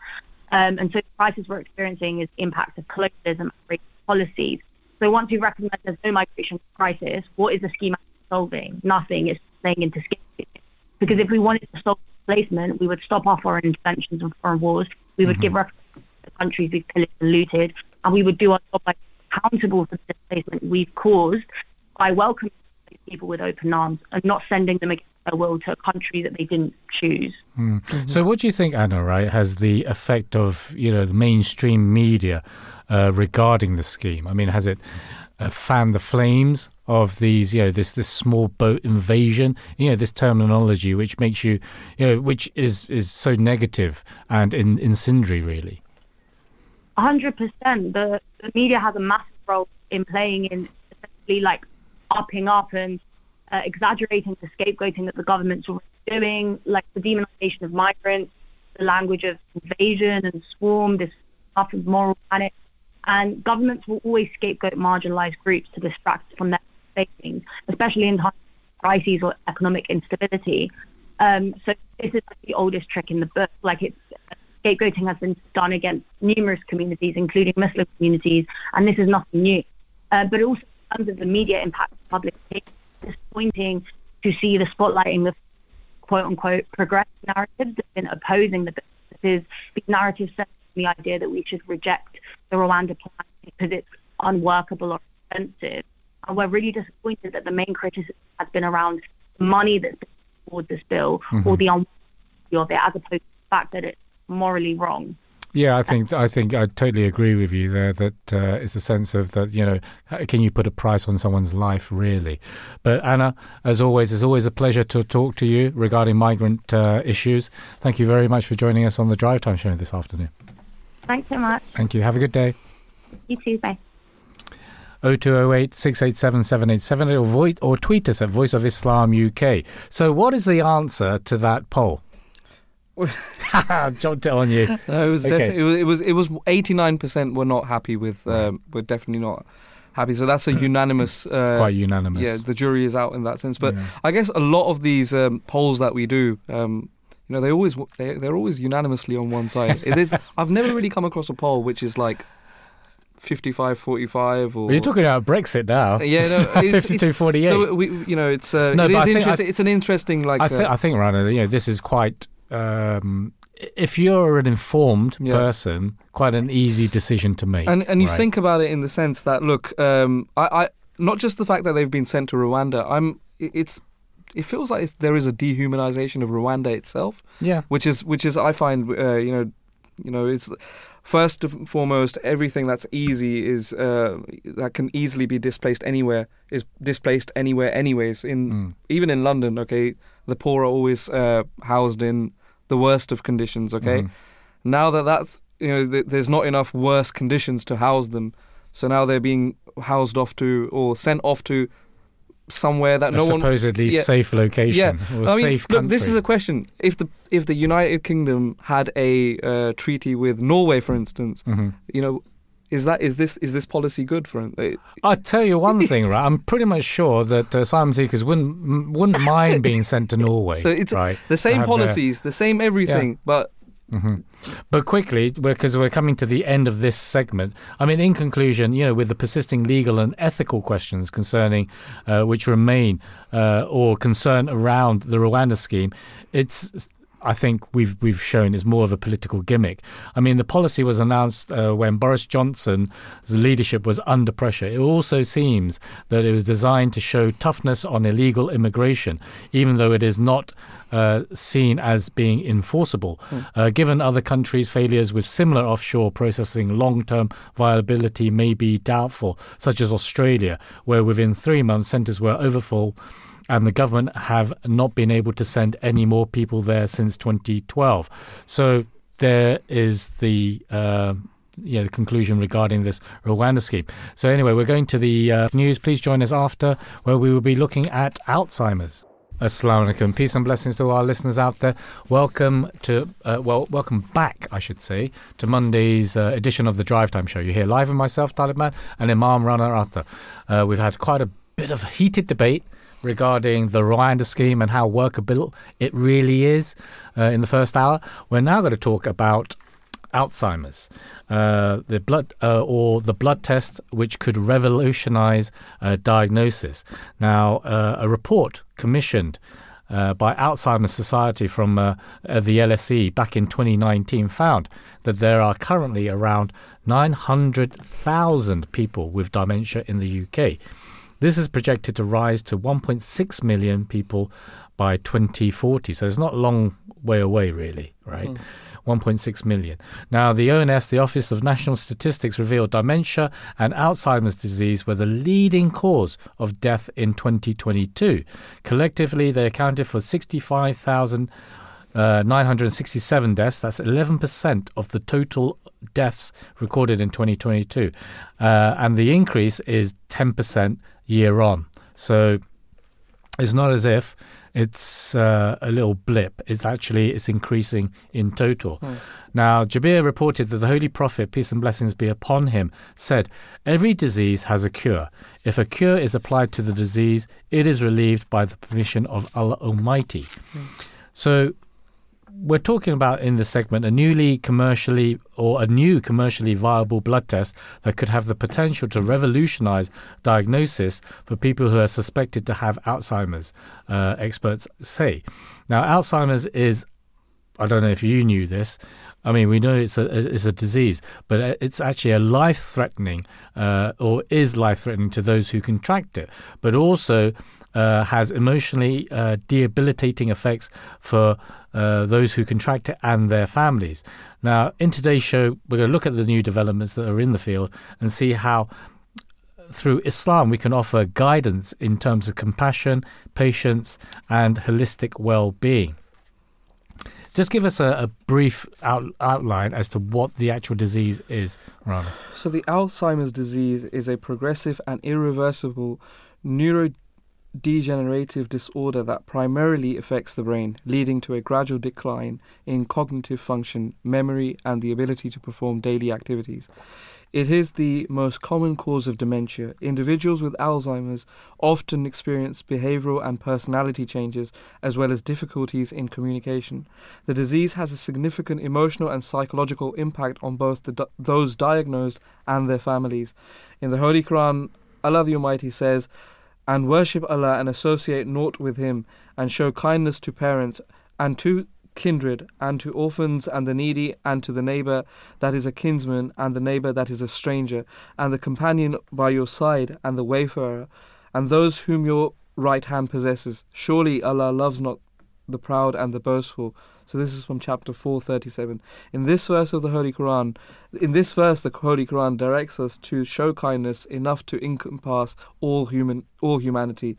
Um, and so the crisis we're experiencing is the impact of colonialism and racist policies. So once we recognise there's no migration crisis, what is the scheme solving? Nothing. It's playing into scapegoating. Because if we wanted to solve displacement, we would stop our foreign interventions and foreign wars. We would mm-hmm. give refuge to the countries we've pillaged and looted, and we would do our job by accountable for the displacement we've caused by welcoming people with open arms and not sending them against their will to a country that they didn't choose. Mm. Mm-hmm. So, what do you think, Anna? Right, has the effect of you know the mainstream media uh, regarding the scheme? I mean, has it uh, fanned the flames of these, you know, this this small boat invasion? You know, this terminology which makes you, you know, which is is so negative and in, incendiary, really. hundred percent. The the media has a massive role in playing in essentially like upping up and uh, exaggerating the scapegoating that the government's already doing, like the demonization of migrants, the language of invasion and swarm, this stuff of moral panic. And governments will always scapegoat marginalized groups to distract from their facing, especially in times of crises or economic instability. Um, so this is the oldest trick in the book. Like it's scapegoating has been done against numerous communities, including Muslim communities, and this is nothing new. Uh, but also in terms of the media impact of public opinion, disappointing to see the spotlighting the quote unquote progressive narratives that have been opposing the because the narrative sets the idea that we should reject the Rwanda plan because it's unworkable or expensive. And we're really disappointed that the main criticism has been around money that's been toward this bill or mm-hmm. the unworthy of it, as opposed to the fact that it's morally wrong. Yeah, I think I think I totally agree with you there. That uh, it's a sense of that you know, can you put a price on someone's life really? But Anna, as always, it's always a pleasure to talk to you regarding migrant uh, issues. Thank you very much for joining us on the Drive Time Show this afternoon. Thanks so much. Thank you. Have a good day. You too. Bye. 0208 687 787 or, voice, or tweet us at Voice of Islam UK. So, what is the answer to that poll? It on you. No, it was Okay. definitely it was it was eighty nine percent were not happy with. Um, were definitely not happy. So that's a unanimous. Uh, Quite unanimous. yeah, the jury is out in that sense. But Yeah. I guess a lot of these um, polls that we do, um, you know, they always they they're always unanimously on one side. it is. I've never really come across a poll which is like 55 45 or Well, you're talking about Brexit now. yeah, no, it's, 52 it's, 48. So we, you know, it's uh, No, it but I think- interesting. it's an interesting like. I think uh, I think Rana, you know, this is quite. Um, if you're an informed Yeah. person, quite an easy decision to make. and and you right? think about it in the sense that look, um, I, I not just the fact that they've been sent to Rwanda. I'm it- it's it feels like there is a dehumanization of Rwanda itself, yeah, which is which is I find uh, you know you know it's first and foremost everything that's easy is uh, that can easily be displaced anywhere is displaced anywhere anyways in Mm. even in London okay the poor are always uh, housed in the worst of conditions okay Mhm. now that that's you know th- there's not enough worse conditions to house them so now they're being housed off to or sent off to somewhere that a no one supposedly yeah. safe location yeah, or I mean, safe look, country. this is a question. If the if the United Kingdom had a uh, treaty with Norway, for instance, Mhm. you know, is that is this is this policy good for it? I'll tell you one thing, right? I'm pretty much sure that uh, asylum seekers wouldn't wouldn't mind being sent to Norway. So it's right? the same their- policies, the same everything, but hmm But quickly, because we're coming to the end of this segment, I mean, in conclusion, you know, with the persisting legal and ethical questions concerning uh, which remain uh, or concern around the Rwanda scheme, it's. I think we've we've shown is more of a political gimmick. I mean, the policy was announced uh, when Boris Johnson's leadership was under pressure. It also seems that it was designed to show toughness on illegal immigration, even though it is not uh, seen as being enforceable. Uh, given other countries' failures with similar offshore processing, long term viability may be doubtful, such as Australia, where within three months centres were overfull. And the government have not been able to send any more people there since 2012. So there is the uh, yeah, the conclusion regarding this Rwanda scheme. So anyway, we're going to the uh, news. Please join us after, where we will be looking at Alzheimer's. Assalamu alaikum. Peace and blessings to all our listeners out there. Welcome to, uh, well, welcome back, I should say, to Monday's uh, edition of the Drive Time Show. You're here live with myself, Talib Man, and Imam Rana Atta. Uh, we've had quite a bit of heated debate regarding the Rwanda scheme and how workable it really is uh, in the first hour. We're now going to talk about Alzheimer's, uh, the blood uh, or the blood test which could revolutionize uh, diagnosis. Now, uh, a report commissioned uh, by Alzheimer's Society from the LSE back in 2019 found that there are currently around 900,000 people with dementia in the UK. This is projected to rise to 1.6 million people by 2040. So it's not a long way away, really, right? 1.6 million. Now, the ONS, the Office of National Statistics, revealed dementia and Alzheimer's disease were the leading cause of death in 2022. Collectively, they accounted for 65,000. Uh, 967 deaths. That's 11% of the total deaths recorded in 2022, uh, and the increase is 10% year on. So it's not as if it's uh, a little blip. It's actually it's increasing in total. Now, Jabir reported that the Holy Prophet, peace and blessings be upon him, said, "Every disease has a cure. If a cure is applied to the disease, it is relieved by the permission of Allah Almighty." So we're talking about in this segment a newly commercially or a new commercially viable blood test that could have the potential to revolutionize diagnosis for people who are suspected to have Alzheimer's, uh, experts say. Now, Alzheimer's is, I don't know if you knew this, I mean, we know it's a it's a disease, but uh, it's actually a life threatening, uh, or is life threatening to those who contract it, but also uh, has emotionally uh, debilitating effects for uh, those who contract it and their families. Now, in today's show, we're going to look at the new developments that are in the field and see how. Through Islam, we can offer guidance in terms of compassion, patience, and holistic well being. Just give us a, a brief out, outline as to what the actual disease is, Rana. So the Alzheimer's disease is a progressive and irreversible neurodegenerative disorder that primarily affects the brain, leading to a gradual decline in cognitive function, memory, and the ability to perform daily activities. It is the most common cause of dementia. Individuals with Alzheimer's often experience behavioral and personality changes as well as difficulties in communication. The disease has a significant emotional and psychological impact on both the, those diagnosed and their families. In the Holy Quran, Allah the Almighty says, and worship Allah and associate naught with Him, and show kindness to parents and to kindred, and to orphans and the needy, and to the neighbour that is a kinsman, and the neighbour that is a stranger, and the companion by your side, and the wayfarer, and those whom your right hand possesses. Surely Allah loves not the proud and the boastful. So this is from chapter 437. In this verse of the Holy Quran, in this verse the Holy Quran directs us to show kindness enough to encompass all human all humanity.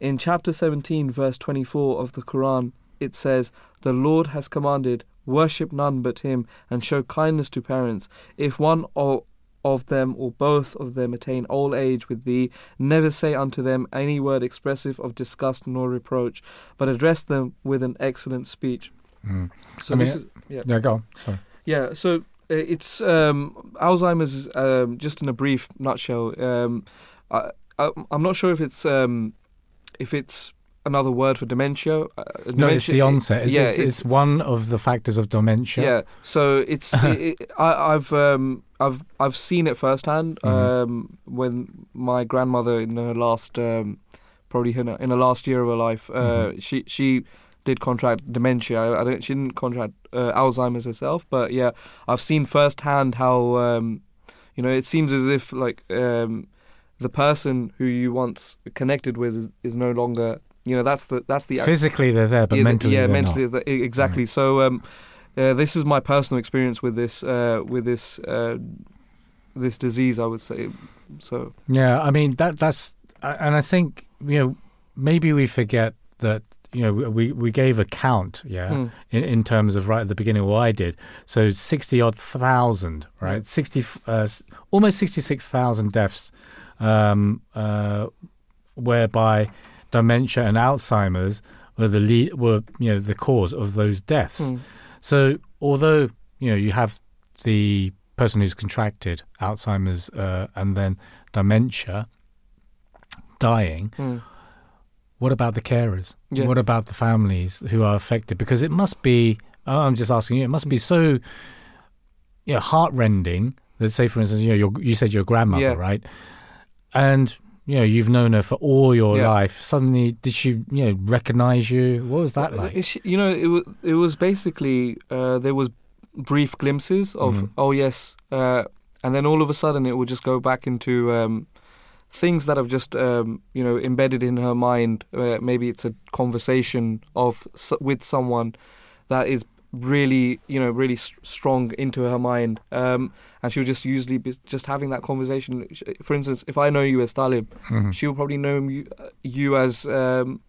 In chapter 17 verse 24 of the Quran, it says, The Lord has commanded, worship none but Him, and show kindness to parents. If one or of them or both of them attain old age with thee, never say unto them any word expressive of disgust nor reproach, but address them with an excellent speech. Mm. So I mean, this is yeah. Yeah, go on. Sorry. Yeah, so uh, it's um, Alzheimer's. Um, just in a brief nutshell, um, I, I, I'm not sure if it's um, if it's another word for dementia. Uh, No, dementia it's the onset. It's, yeah, it's, it's one of the factors of dementia. Yeah, so it's it, it, I, I've um, I've I've seen it firsthand Mhm. um, when my grandmother in her last um, probably in her, in her last year of her life uh, Mhm. she she did contract dementia. I, I don't she didn't contract uh, Alzheimer's herself, but yeah, I've seen firsthand how um, you know it seems as if like um, the person who you once connected with is, is no longer you know that's the that's the Physically, they're there, but yeah, mentally, yeah, mentally, not. th- e- exactly. So, um, uh, this is my personal experience with this, uh, with this, uh, this disease. I would say. So, Yeah, I mean that that's and I think you know maybe we forget that you know we we gave a count, yeah, mm, in, in terms of right at the beginning what I did. So sixty odd thousand, right? Sixty, uh, almost sixty six thousand deaths, um, uh, whereby dementia and Alzheimer's were the lead, were you know the cause of those deaths. mm, So although you know you have the person who's contracted Alzheimer's uh, and then dementia dying, mm. What about the carers? Yeah. What about the families who are affected? Because it must be. oh, I'm just asking you. It must be so, you know, heartrending. That say, for instance, you know, you said your grandmother, Yeah. right? And you know, you've known her for all your Yeah. life. Suddenly, did she, you know, recognize you? What was that Uh, like? it's- You know, it was it was basically uh, there was brief glimpses of Mhm. oh yes, uh, and then all of a sudden it would just go back into um, things that have just um, you know embedded in her mind. Uh, maybe it's a conversation of with someone that is really you know really s- strong into her mind, um, and she'll just usually be just having that conversation. For instance, if I know you as Talib, Mhm. she'll probably know you, you as um,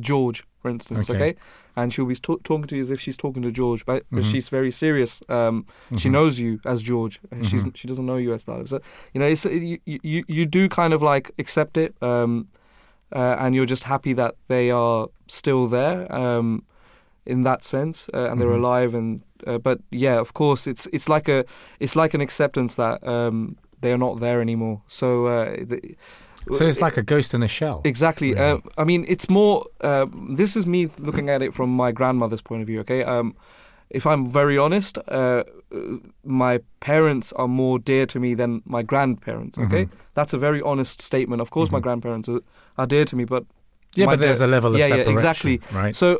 George, for instance, Okay. okay? And she'll be t- talking to you as if she's talking to George, but, Mhm. she's very serious. Um, She Mhm. knows you as George. Uh, She's Mhm. she doesn't know you as Talib. So you know, it's, you, you you do kind of like accept it, um, uh, and you're just happy that they are still there. Um, in that sense, uh, and they're Mhm. alive, and uh, but yeah, of course, it's it's like a it's like an acceptance that um, they are not there anymore. So uh, the, So it's like a ghost in a shell. Exactly. really. Uh, I mean, it's more. Uh, this is me looking at it from my grandmother's point of view. Okay. Um, if I'm very honest, uh, my parents are more dear to me than my grandparents. Okay, Mhm. that's a very honest statement. Of course, my Mhm. grandparents are, are dear to me, but yeah, but there's dad- a level of yeah, yeah, exactly. Right. so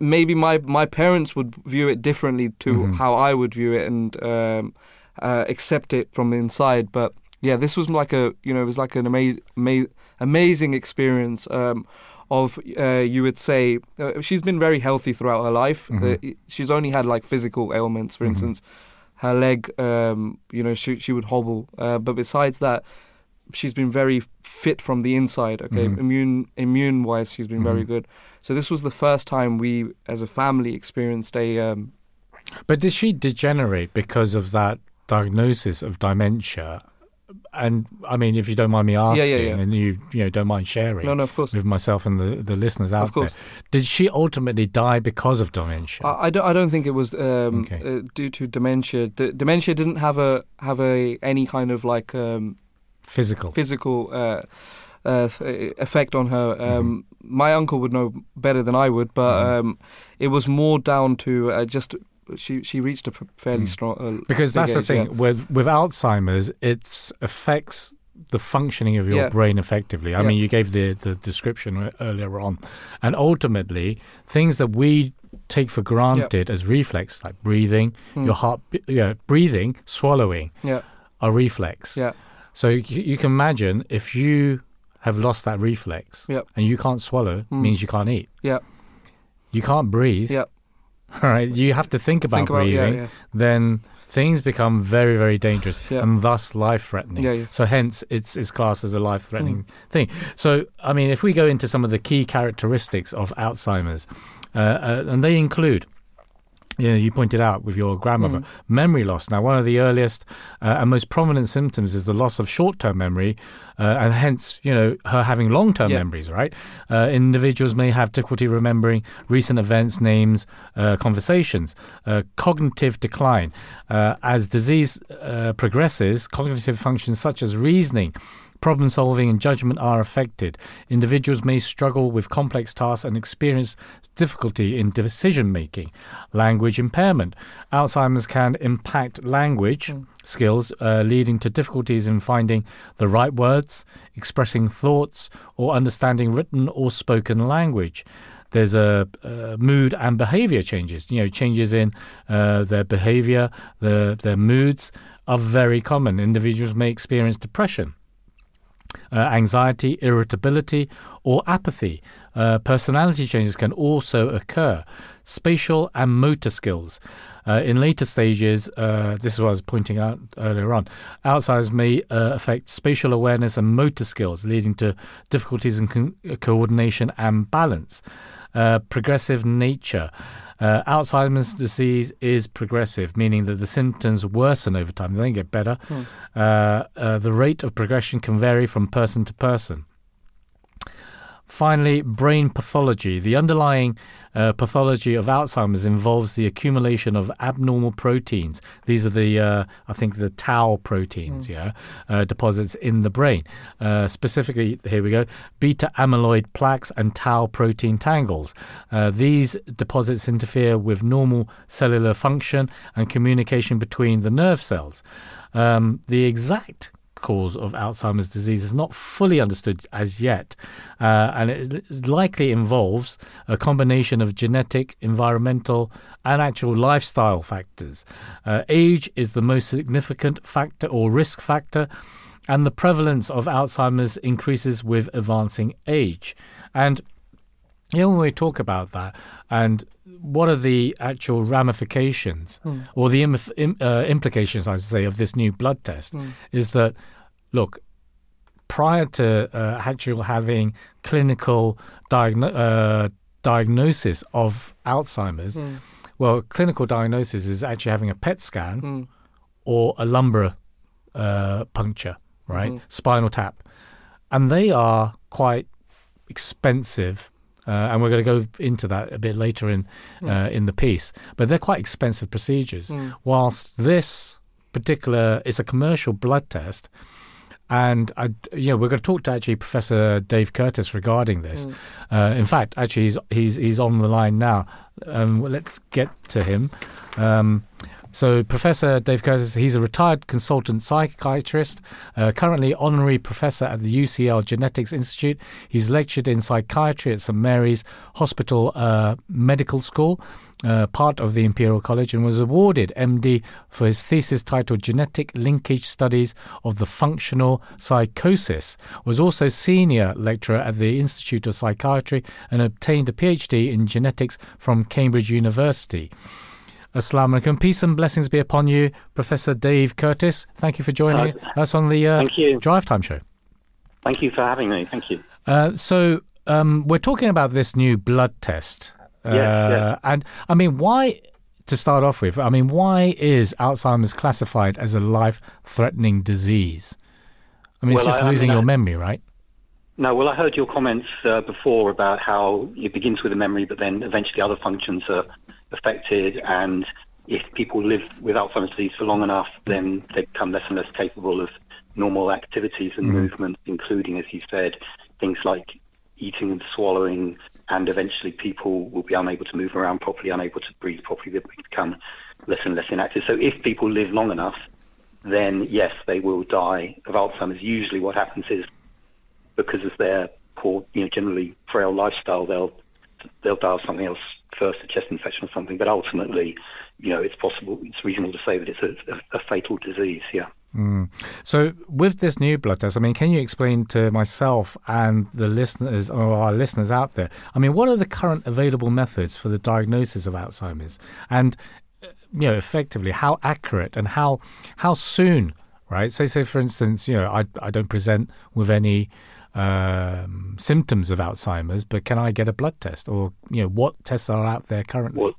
maybe my my parents would view it differently to Mhm. how I would view it and um, uh, accept it from inside. But yeah, this was like a you know it was like an ama- ama- amazing experience. Um, of uh, you would say uh, she's been very healthy throughout her life. Mhm. Uh, she's only had like physical ailments, for Mhm. instance, her leg. Um, you know, she she would hobble. Uh, but besides that, she's been very fit from the inside. Okay, Mhm. immune immune wise, she's been very Mhm. good. So this was the first time we, as a family, experienced a. Um, But did she degenerate because of that diagnosis of dementia? And I mean, if you don't mind me yeah, asking, yeah. and you you know don't mind sharing no, no, of course. with myself and the, the listeners out Of course. there, did she ultimately die because of dementia? I, I don't. I don't think it was um, Okay. uh, due to dementia. D- dementia didn't have a have a any kind of like um, Physical. physical uh, uh, effect on her. Um, My uncle would know better than I would, but Mhm. um, it was more down to uh, just she she reached a fairly Mm. strong. Uh, Because that's the thing yeah. with with Alzheimer's, it affects the functioning of your Yeah. brain effectively. I Yeah. mean, you gave the the description earlier on, and ultimately, things that we take for granted as reflex, like breathing, Mm. your heart, yeah, breathing, swallowing, Yeah, are reflex. yeah, So you, you can imagine if you have lost that reflex Yep. and you can't swallow, Mm. means you can't eat. yeah, You can't breathe. yeah. All right. You have to think about Think about yeah, breathing yeah, then things become very, very dangerous Yeah. and thus life threatening. Yeah, yeah. So hence it's it's classed as a life threatening Mm. thing. So I mean, if we go into some of the key characteristics of Alzheimer's, uh, uh, and they include. You know, you pointed out with your grandmother, Mm. memory loss. Now, one of the earliest uh, and most prominent symptoms is the loss of short-term memory, uh, and hence, you know, her having long-term Yeah. memories. Right? Uh, individuals may have difficulty remembering recent events, names, uh, conversations. Uh, cognitive decline. Uh, as disease uh, progresses, cognitive functions such as reasoning, problem solving, and judgment are affected. Individuals may struggle with complex tasks and experience difficulty in decision making. Language impairment. Alzheimer's can impact language skills, uh, leading to difficulties in finding the right words, expressing thoughts, or understanding written or spoken language. There's a uh, mood and behavior changes. You know, changes in uh, their behavior, their their moods are very common. Individuals may experience depression uh, anxiety, irritability, or apathy. Uh, personality changes can also occur. Spatial and motor skills. Uh, in later stages, uh, this is what I was pointing out earlier on, Alzheimer's may uh, affect spatial awareness and motor skills, leading to difficulties in coordination and balance. Uh, progressive nature. Uh, Alzheimer's disease is progressive, meaning that the symptoms worsen over time. They don't get better. Uh, uh, the rate of progression can vary from person to person. Finally, brain pathology. The underlying uh, pathology of Alzheimer's involves the accumulation of abnormal proteins. These are the, uh, I think, the tau proteins, yeah, uh, deposits in the brain. Uh, specifically, here we go, beta amyloid plaques and tau protein tangles. Uh, these deposits interfere with normal cellular function and communication between the nerve cells. Um, the exact cause of Alzheimer's disease is not fully understood as yet, uh, and it likely involves a combination of genetic, environmental, and actual lifestyle factors. Uh, age is the most significant factor or risk factor, and the prevalence of Alzheimer's increases with advancing age. And you know, when we talk about that, and what are the actual ramifications or the Im- im- uh, implications, I should say, of this new blood test? Is that look, prior to uh, actual having clinical diagno- uh, diagnosis of Alzheimer's, well, clinical diagnosis is actually having a PET scan Mm. or a lumbar uh, puncture, right? Spinal tap. And they are quite expensive. Uh, and we're going to go into that a bit later in uh, in the piece, but they're quite expensive procedures. Whilst this particular is a commercial blood test, and I, you know, we're going to talk to actually Professor Dave Curtis regarding this. Uh, in fact, actually, he's he's he's on the line now. Um, well, let's get to him. Um, So, Professor Dave Curtis, he's a retired consultant psychiatrist, uh, currently honorary professor at the UCL Genetics Institute. He's lectured in psychiatry at St Mary's Hospital uh, Medical School. Uh, part of the Imperial College and was awarded MD for his thesis titled Genetic Linkage Studies of the Functional Psychosis. Was also senior lecturer at the Institute of Psychiatry and obtained a PhD in genetics from Cambridge University. Assalamu alaikum. Peace and blessings be upon you, Professor Dave Curtis. Thank you for joining Uh, us on the uh, thank you. Drive Time Show. Thank you for having me. Thank you. Uh, so um, we're talking about this new blood test. Uh, Yes, yes. And I mean, why, to start off with, I mean, why is Alzheimer's classified as a life threatening disease? I mean, it's just I- I losing mean, your I- memory, right? No, well, I heard your comments uh, before about how it begins with a memory, but then eventually other functions are affected. And if people live with Alzheimer's disease for long enough, then they become less and less capable of normal activities and movements, including, as you said, things like eating and swallowing. And eventually, people will be unable to move around properly, unable to breathe properly. They become less and less inactive. So, if people live long enough, then yes, they will die of Alzheimer's. Usually, what happens is because of their poor, you know, generally frail lifestyle, they'll they'll die of something else first, a chest infection or something. But ultimately, you know, it's possible, it's reasonable to say that it's a, a, a fatal disease. Yeah. So, with this new blood test, I mean, can you explain to myself and the listeners or our listeners out there? I mean, what are the current available methods for the diagnosis of Alzheimer's, and uh, you know, effectively, how accurate and how how soon, right? Say, say for instance, you know, I I don't present with any um, symptoms of Alzheimer's, but can I get a blood test, or you know, what tests are out there currently? Well,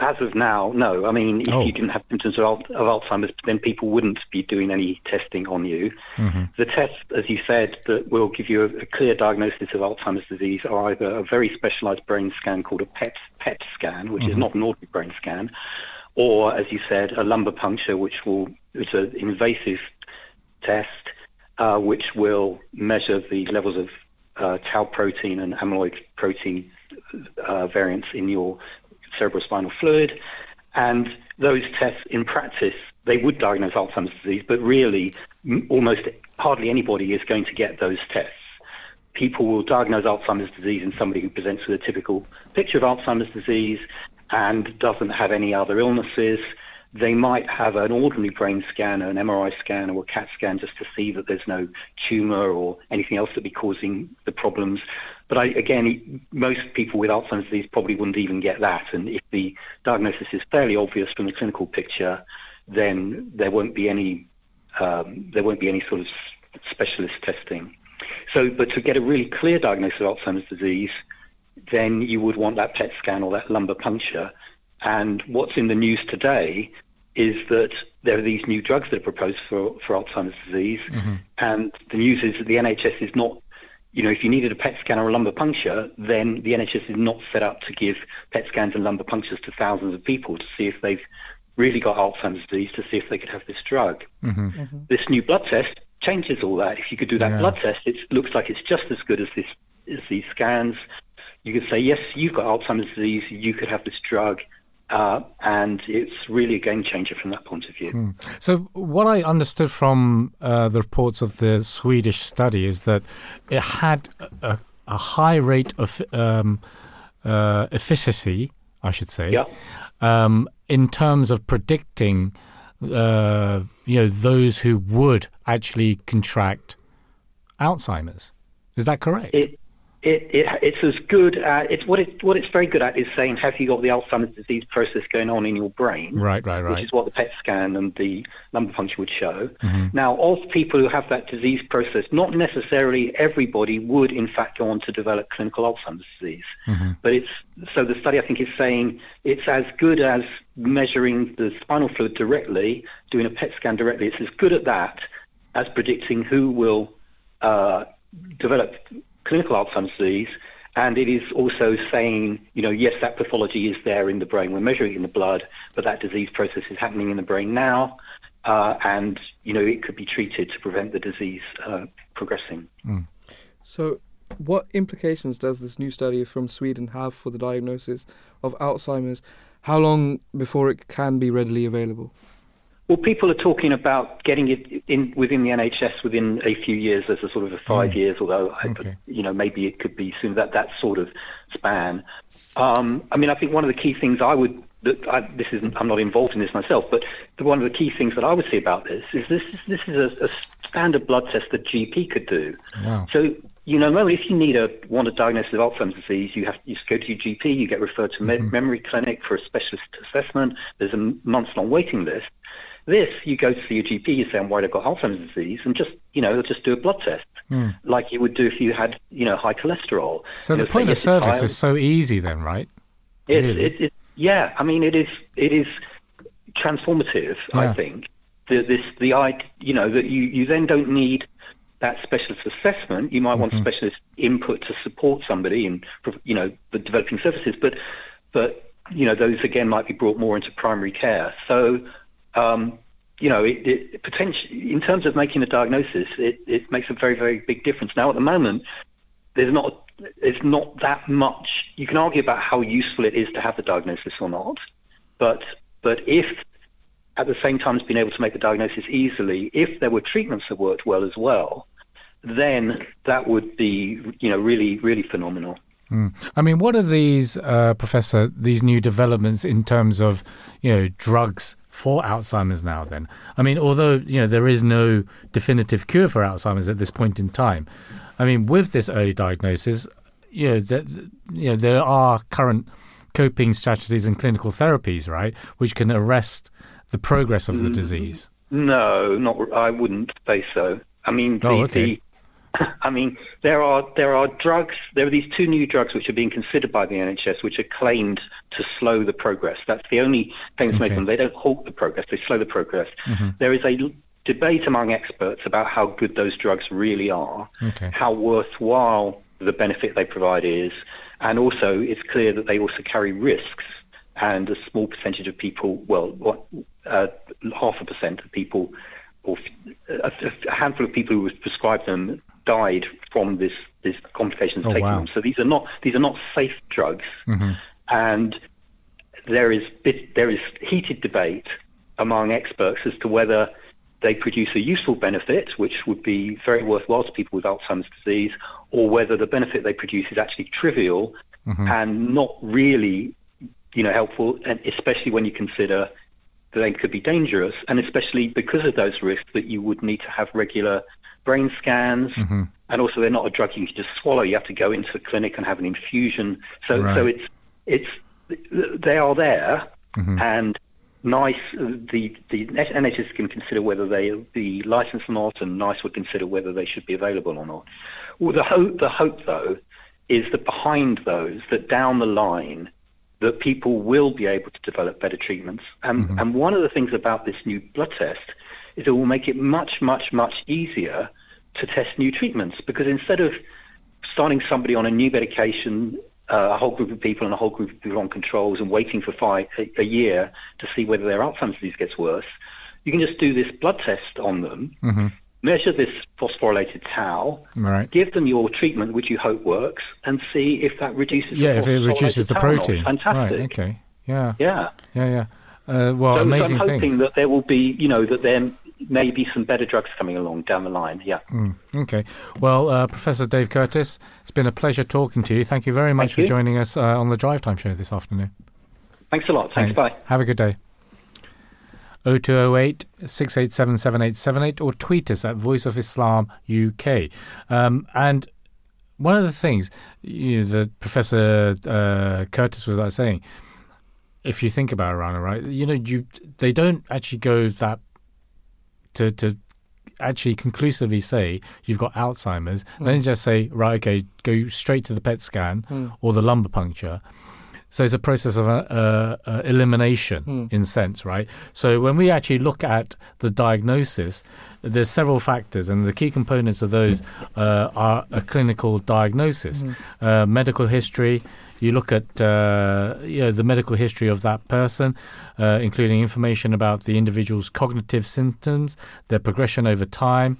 as of now, no. I mean, if Oh. you didn't have symptoms of, of Alzheimer's, then people wouldn't be doing any testing on you. Mm-hmm. The tests, as you said, that will give you a, a clear diagnosis of Alzheimer's disease are either a very specialised brain scan called a PET, PET scan, which is not an ordinary brain scan, or, as you said, a lumbar puncture, which will it's an invasive test, uh, which will measure the levels of uh, tau protein and amyloid protein uh, variants in your cerebrospinal fluid. And those tests, in practice, they would diagnose Alzheimer's disease, but really, almost hardly anybody is going to get those tests. People will diagnose Alzheimer's disease in somebody who presents with a typical picture of Alzheimer's disease and doesn't have any other illnesses. They might have an ordinary brain scan, an MRI scan, or a CAT scan just to see that there's no tumor or anything else that be causing the problems. But I, again, most people with Alzheimer's disease probably wouldn't even get that. And if the diagnosis is fairly obvious from the clinical picture, then there won't be any um, there won't be any sort of specialist testing. So, but to get a really clear diagnosis of Alzheimer's disease, then you would want that PET scan or that lumbar puncture. And what's in the news today is that there are these new drugs that are proposed for, for Alzheimer's disease. Mm-hmm. And the news is that the NHS is not, you know, if you needed a PET scan or a lumbar puncture, then the NHS is not set up to give PET scans and lumbar punctures to thousands of people to see if they've really got Alzheimer's disease, to see if they could have this drug. Mm-hmm. Mm-hmm. This new blood test changes all that. If you could do that Yeah. blood test, it looks like it's just as good as this as these scans. You could say, yes, you've got Alzheimer's disease, you could have this drug, uh, and it's really a game changer from that point of view. So, what I understood from uh, the reports of the Swedish study is that it had a, a high rate of um, uh, efficacy, I should say, Yeah. um, in terms of predicting, uh, you know, those who would actually contract Alzheimer's. Is that correct? It, it, it, it's as good at, it's what it, what it's very good at is saying, have you got the Alzheimer's disease process going on in your brain? right, right, right. Which is what the PET scan and the lumbar puncture would show. Mm-hmm. Now, of people who have that disease process, not necessarily everybody would, in fact, go on to develop clinical Alzheimer's disease. Mm-hmm. But it's so the study, I think, is saying it's as good as measuring the spinal fluid directly, doing a PET scan directly. It's as good at that as predicting who will uh, develop clinical Alzheimer's disease. And it is also saying, you know, yes, that pathology is there in the brain. We're measuring it in the blood, but that disease process is happening in the brain now. Uh, and, you know, it could be treated to prevent the disease uh, progressing. So what implications does this new study from Sweden have for the diagnosis of Alzheimer's? How long before it can be readily available? Well, people are talking about getting it in within the NHS within a few years. as a sort of a five Mm. years, although I, Okay. you know maybe it could be soon. That that sort of span. Um, I mean, I think one of the key things I would that I, this isn't I'm not involved in this myself, but the, one of the key things that I would say about this is this is this is a, a standard blood test that GP could do. Wow. So you know, normally if you need a want a diagnosis of Alzheimer's disease, you have you go to your GP, you get referred to a med- memory clinic for a specialist assessment. There's a months long waiting list. This, you go to see your GP, you say, I'm worried I've got Alzheimer's disease, and just, you know, they'll just do a blood test, Hmm. like you would do if you had, you know, high cholesterol. So the say, point of "Yes, service is so easy then, right? It's, Really? it's, it's, yeah, I mean, it is, it is transformative, Yeah. I think. The, this, the, you know, that you, you then don't need that specialist assessment. You might want Mm-hmm. specialist input to support somebody in, you know, the developing services, but, but, you know, those again might be brought more into primary care. So, um, you know, it, it potentially, in terms of making a diagnosis, it, it makes a very, very big difference. Now, at the moment, there's not it's not that much. You can argue about how useful it is to have the diagnosis or not, but but if at the same time as being able to make the diagnosis easily, if there were treatments that worked well as well, then that would be you know really really phenomenal. Mm. I mean, what are these, uh, Professor, these new developments in terms of, you know, drugs for Alzheimer's now then? I mean, although, you know, there is no definitive cure for Alzheimer's at this point in time, I mean, with this early diagnosis, you know, that, you know, there are current coping strategies and clinical therapies, right, which can arrest the progress of the mm, disease. No, not. I wouldn't say so. I mean, oh, the, Oh, okay. the I mean, there are there are drugs. There are these two new drugs which are being considered by the NHS, which are claimed to slow the progress. That's the only thing that's Okay. making them. They don't halt the progress; they slow the progress. There is a debate among experts about how good those drugs really are, Okay. how worthwhile the benefit they provide is, and also it's clear that they also carry risks. And a small percentage of people, well, what, uh, half a percent of people, or a handful of people who was prescribed them died from this this complications Oh, taking wow. them. So these are not these are not safe drugs, hmm and there is bit, there is heated debate among experts as to whether they produce a useful benefit, which would be very worthwhile to people with Alzheimer's disease, or whether the benefit they produce is actually trivial Mm-hmm. and not really, you know, helpful, and especially when you consider that they could be dangerous, and especially because of those risks that you would need to have regular brain scans, Mm-hmm. and also they're not a drug you can just swallow. You have to go into the clinic and have an infusion. So, so it's it's they are there, Mm-hmm. and NICE. The the NHS can consider whether they be licensed or not, and NICE would consider whether they should be available or not. Well, the hope the hope though is that behind those, that down the line, that people will be able to develop better treatments. And and one of the things about this new blood test is it will make it much much much easier to test new treatments because instead of starting somebody on a new medication, uh, a whole group of people and a whole group of people on controls and waiting for five, a, a year to see whether their Alzheimer's disease gets worse, you can just do this blood test on them, Mm-hmm. measure this phosphorylated tau, Right. give them your treatment, which you hope works, and see if that reduces. Yeah, the if it reduces the protein. Fantastic. Right. Okay. Yeah. Yeah. Yeah. Yeah. Uh, well, so, so I'm hoping things. that there will be, you know, that there may be some better drugs coming along down the line. Yeah. Mm, okay. Well, uh, Professor Dave Curtis, it's been a pleasure talking to you. Thank you very much Thank for you. joining us uh, on the Drive Time Show this afternoon. Thanks a lot. Thanks. Bye. Have a good day. 0208 687 7878 or tweet us at Voice of Islam UK. Um, and one of the things you know, that Professor uh, Curtis was saying, if you think about it, Rana, right, you know, you they don't actually go that to to actually conclusively say you've got Alzheimer's. They don't just say, right, okay, go straight to the PET scan or the lumbar puncture. So it's a process of uh, uh, elimination in sense, right? So when we actually look at the diagnosis, there's several factors, and the key components of those uh, are a clinical diagnosis, uh, medical history. You look at uh, you know, the medical history of that person, uh, including information about the individual's cognitive symptoms, their progression over time,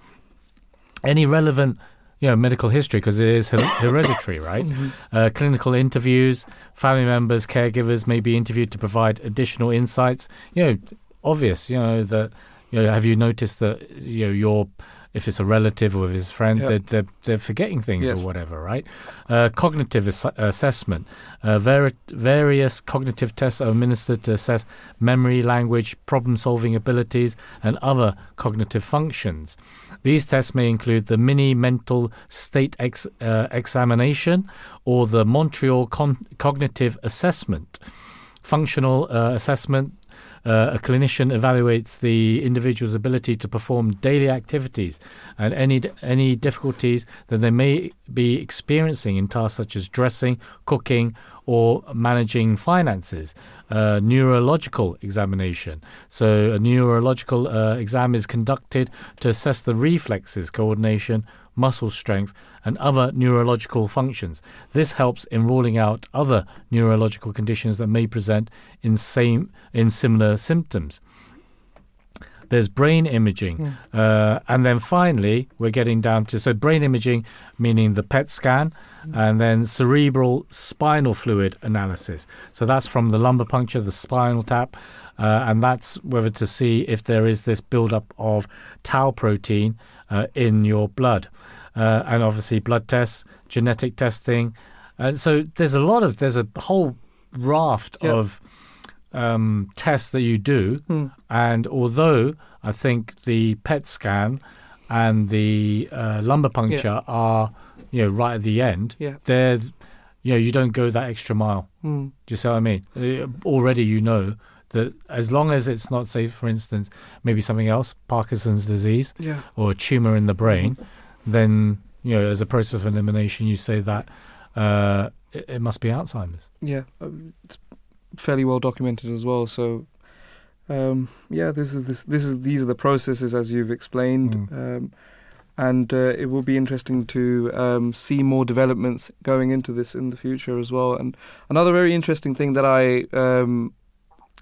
any relevant you know, medical history because it is hereditary, right? Uh, clinical interviews, family members, caregivers may be interviewed to provide additional insights. You know, obvious. You know that. You know, have you noticed that you know your if it's a relative or if it's a friend, they're, they're, they're forgetting things Yes. or whatever, right? Uh, cognitive ass- assessment. Uh, vari- various cognitive tests are administered to assess memory, language, problem solving abilities, and other cognitive functions. These tests may include the mini mental state ex- uh, examination or the Montreal Con- Cognitive Assessment. Functional uh, assessment uh, a clinician evaluates the individual's ability to perform daily activities and any any difficulties that they may be experiencing in tasks such as dressing, cooking, or managing finances. Uh, neurological examination. So a neurological uh, exam is conducted to assess the reflexes, coordination, muscle strength, and other neurological functions. This helps in ruling out other neurological conditions that may present in same in similar symptoms. There's brain imaging, uh, and then finally we're getting down to so brain imaging, meaning the PET scan, and then cerebral spinal fluid analysis. So that's from the lumbar puncture, the spinal tap, uh, and that's whether to see if there is this buildup of tau protein uh, in your blood, uh, and obviously blood tests, genetic testing. Uh, so there's a lot of there's a whole raft Yeah. of um, tests that you do, Hmm. and although I think the PET scan and the uh, lumbar puncture are you know right at the end, Yeah. they're you know you don't go that extra mile. Mm. Do you see what I mean? Uh, already you know that as long as it's not, say, for instance, maybe something else, Parkinson's disease Yeah. or a tumor in the brain, then you know as a process of elimination, you say that uh, it, it must be Alzheimer's. Yeah, um, it's fairly well documented as well. So, um, yeah, this is this, this is these are the processes as you've explained, Mm. um, and uh, it will be interesting to um, see more developments going into this in the future as well. And another very interesting thing that I um,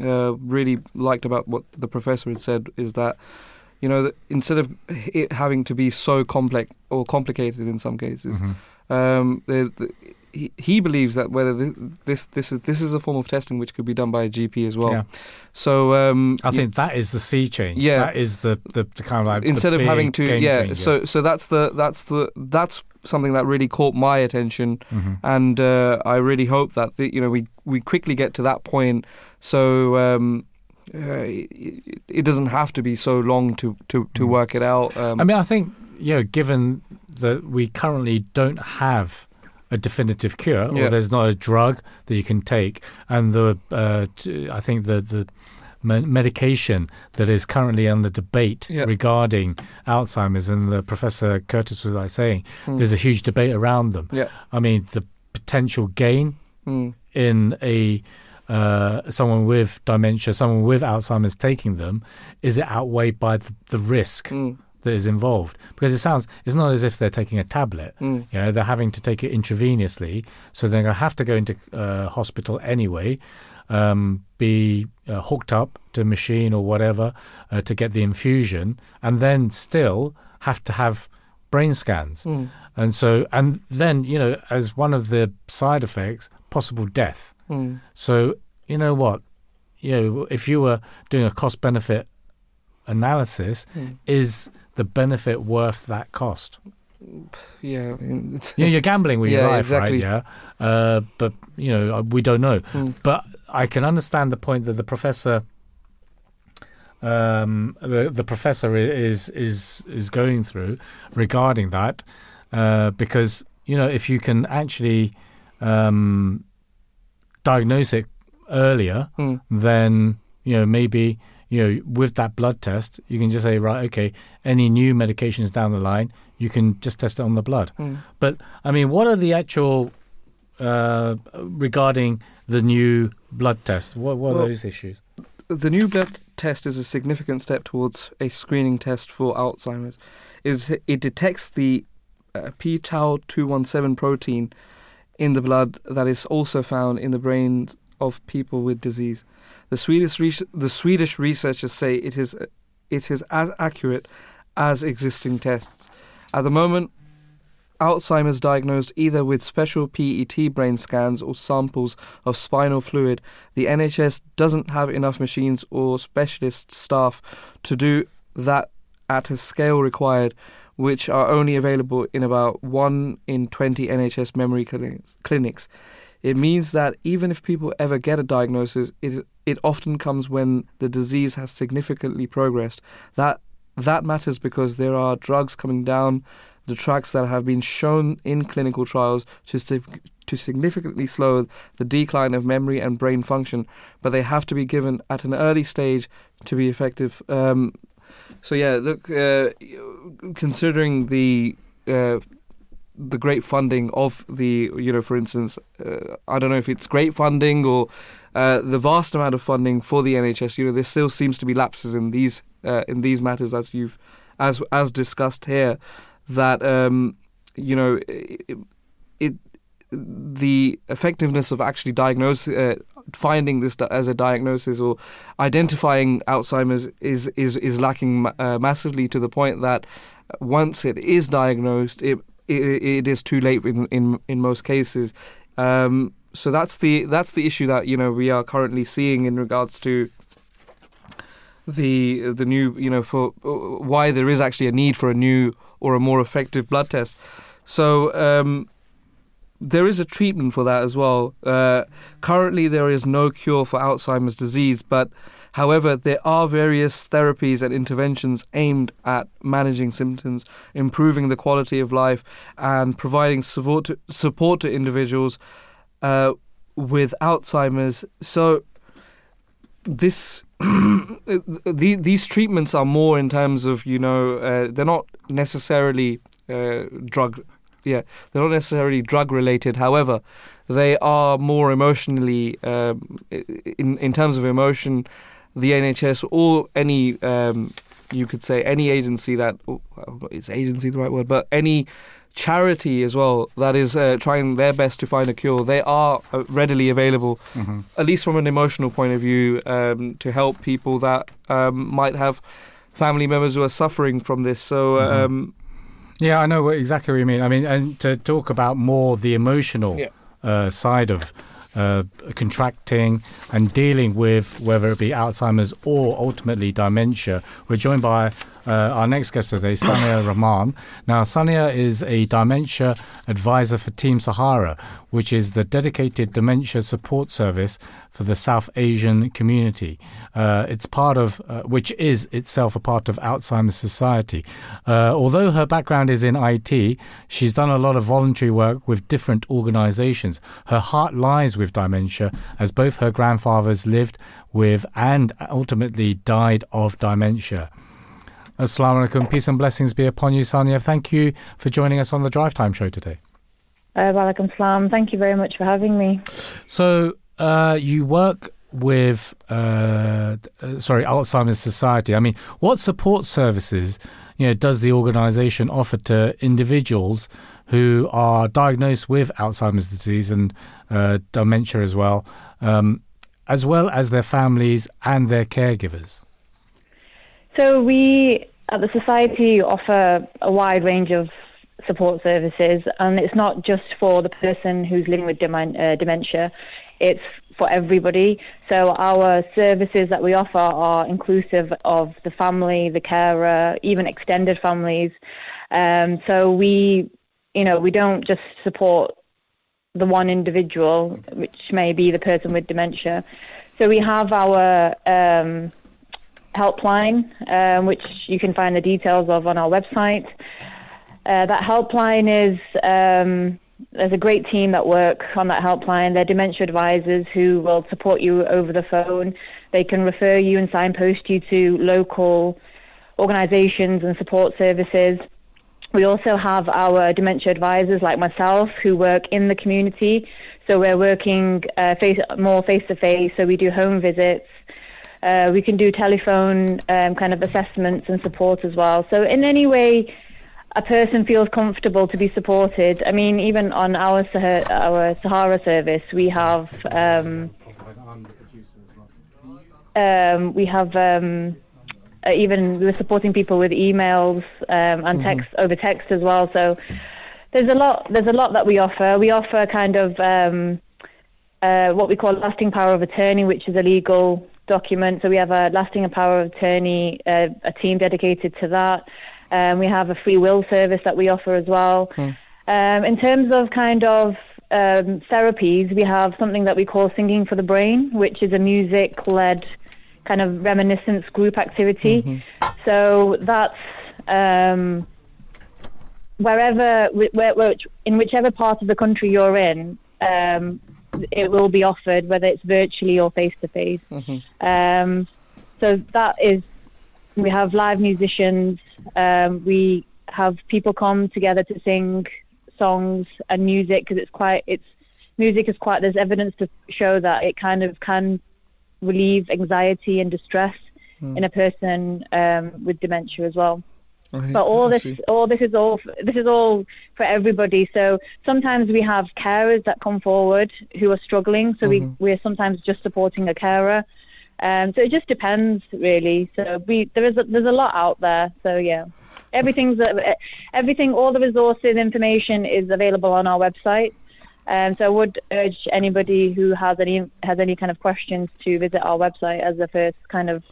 uh, really liked about what the professor had said is that. You know, that instead of it having to be so complex or complicated in some cases, um, the, the, he, he believes that whether th this this is this is a form of testing which could be done by a GP as well. Yeah. So um, I think that is the sea change. Yeah. that is the, the, the kind of like the instead of having to yeah, changer. so so that's the that's the that's something that really caught my attention, Mhm. and uh, I really hope that the, you know we we quickly get to that point. So. Um, uh, it, it doesn't have to be so long to, to, to Mm. work it out. Um, I mean, I think you know, given that we currently don't have a definitive cure, Yeah. or there's not a drug that you can take, and the uh, t- I think the the me- medication that is currently under debate regarding Alzheimer's, and the Professor Curtis was like saying, Mm. there's a huge debate around them. yeah. I mean, the potential gain Mm. in a uh, someone with dementia, someone with Alzheimer's taking them, is it outweighed by the, the risk Mm. that is involved? Because it sounds it's not as if they're taking a tablet. Mm. You know, they're having to take it intravenously, so they're going to have to go into uh, hospital anyway, um, be uh, hooked up to a machine or whatever uh, to get the infusion, and then still have to have brain scans. Mm. And so, and then you know, as one of the side effects, possible death. Mm. So you know what, you know, if you were doing a cost benefit analysis, Mm. is the benefit worth that cost? Yeah, You know, you're gambling with your life, exactly. right? Yeah. Uh, but you know, uh, we don't know. Mm. But I can understand the point that the professor, um, the the professor is is is going through regarding that, uh, because you know, if you can actually um, diagnose it earlier, Mm. then you know maybe you know with that blood test you can just say right okay any new medications down the line you can just test it on the blood Mm. but i mean what are the actual uh, regarding the new blood test what, what Well- are those issues The new blood test is a significant step towards a screening test for Alzheimer's. It, it detects the uh, p-tau 217 protein in the blood that is also found in the brains of people with disease. The Swedish res- the Swedish researchers say it is it is as accurate as existing tests. At the moment, Alzheimer's diagnosed either with special PET brain scans or samples of spinal fluid, the NHS doesn't have enough machines or specialist staff to do that at a scale required, which are only available in about 1 in 20 NHS memory clinics. It means that even if people ever get a diagnosis, it it often comes when the disease has significantly progressed. That that matters because there are drugs coming down the tracks that have been shown in clinical trials to to significantly slow the decline of memory and brain function, but they have to be given at an early stage to be effective. Um, so yeah, look, uh, considering the uh, the great funding of the, you know, for instance, uh, I don't know if it's great funding or uh, the vast amount of funding for the NHS. You know, there still seems to be lapses in these uh, in these matters as you've as as discussed here. That um, you know, it, the effectiveness of actually diagnosing. Uh, finding this as a diagnosis or identifying Alzheimer's is is is lacking uh, massively to the point that once it is diagnosed, it it, it is too late in in, in most cases. Um, so that's the that's the issue that you know we are currently seeing in regards to the the new you know for why there is actually a need for a new or a more effective blood test. So um, there is a treatment for that as well. Uh, currently, there is no cure for Alzheimer's disease, but However, there are various therapies and interventions aimed at managing symptoms, improving the quality of life, and providing support to, support to individuals uh, with Alzheimer's. So, this the, these treatments are more in terms of you know uh, they're not necessarily uh, drug yeah they're not necessarily drug related however they are more emotionally um, in in terms of emotion the NHS or any um, you could say any agency that oh, well, is agency the right word, but any charity as well that is uh, trying their best to find a cure. They are uh, readily available, mm-hmm. at least from an emotional point of view, um, to help people that um, might have family members who are suffering from this. So. Mm-hmm. Yeah, I know exactly what you mean. I mean, and to talk about more the emotional yeah. uh, side of uh, contracting and dealing with whether it be Alzheimer's or ultimately dementia. We're joined by uh, our next guest today, Sania Rehman. Now, Sania is a dementia advisor for Team Sahara, which is the dedicated dementia support service for the South Asian community. Uh, it's part of, uh, which is itself a part of Alzheimer's Society. Uh, although her background is in IT, she's done a lot of voluntary work with different organizations. Her heart lies with dementia, as both her grandfathers lived with and ultimately died of dementia. Assalamu alaikum. Peace and blessings be upon you, Sania. Thank you for joining us on the Drive Time show today. Uh, Walaikum salam. Thank you very much for having me. So, uh, you work with, uh, uh, sorry, Alzheimer's Society. I mean, what support services you know, does the organisation offer to individuals who are diagnosed with Alzheimer's disease and uh, dementia as well, um, as well as their families and their caregivers? So we at the Society offer a wide range of support services, and it's not just for the person who's living with uh, dementia, it's for everybody. So our services that we offer are inclusive of the family, the carer, even extended families. Um, so we, you know, we don't just support the one individual, which may be the person with dementia. So we have our um, helpline, um, which you can find the details of on our website. Uh, that helpline is um, there's a great team that work on that helpline. They're dementia advisors who will support you over the phone. They can refer you and signpost you to local organisations and support services. We also have our dementia advisors like myself who work in the community. So we're working uh, face, more face to face. So we do home visits. Uh, we can do telephone um, kind of assessments and support as well. So in any way a person feels comfortable to be supported. I mean, even on our Sahara, our Sahara service, we have um, um, we have um, uh, even we were supporting people with emails um, and mm-hmm. text over text as well. So there's a lot. There's a lot that we offer. We offer kind of um, uh, what we call lasting power of attorney, which is a legal document. So we have a lasting and power of attorney, uh, a team dedicated to that. Um, we have a free will service that we offer as well. Um, in terms of kind of um, therapies, we have something that we call Singing for the Brain, which is a music led kind of reminiscence group activity. So that's um, wherever, where, where, in whichever part of the country you're in, um, it will be offered, whether it's virtually or face to face. Um, So that is, we have live musicians. Um, we have people come together to sing songs and music because it's quite, it's music is quite. There's evidence to show that it kind of can relieve anxiety and distress in a person um, with dementia as well I- but all this all this is all this is all for everybody. So sometimes we have carers that come forward who are struggling. So we we're sometimes just supporting a carer. Um so it just depends really. So we there is a, there's a lot out there. So yeah. Everything's uh, everything all the resources information is available on our website. Um, so I would urge anybody who has any has any kind of questions to visit our website as the first kind of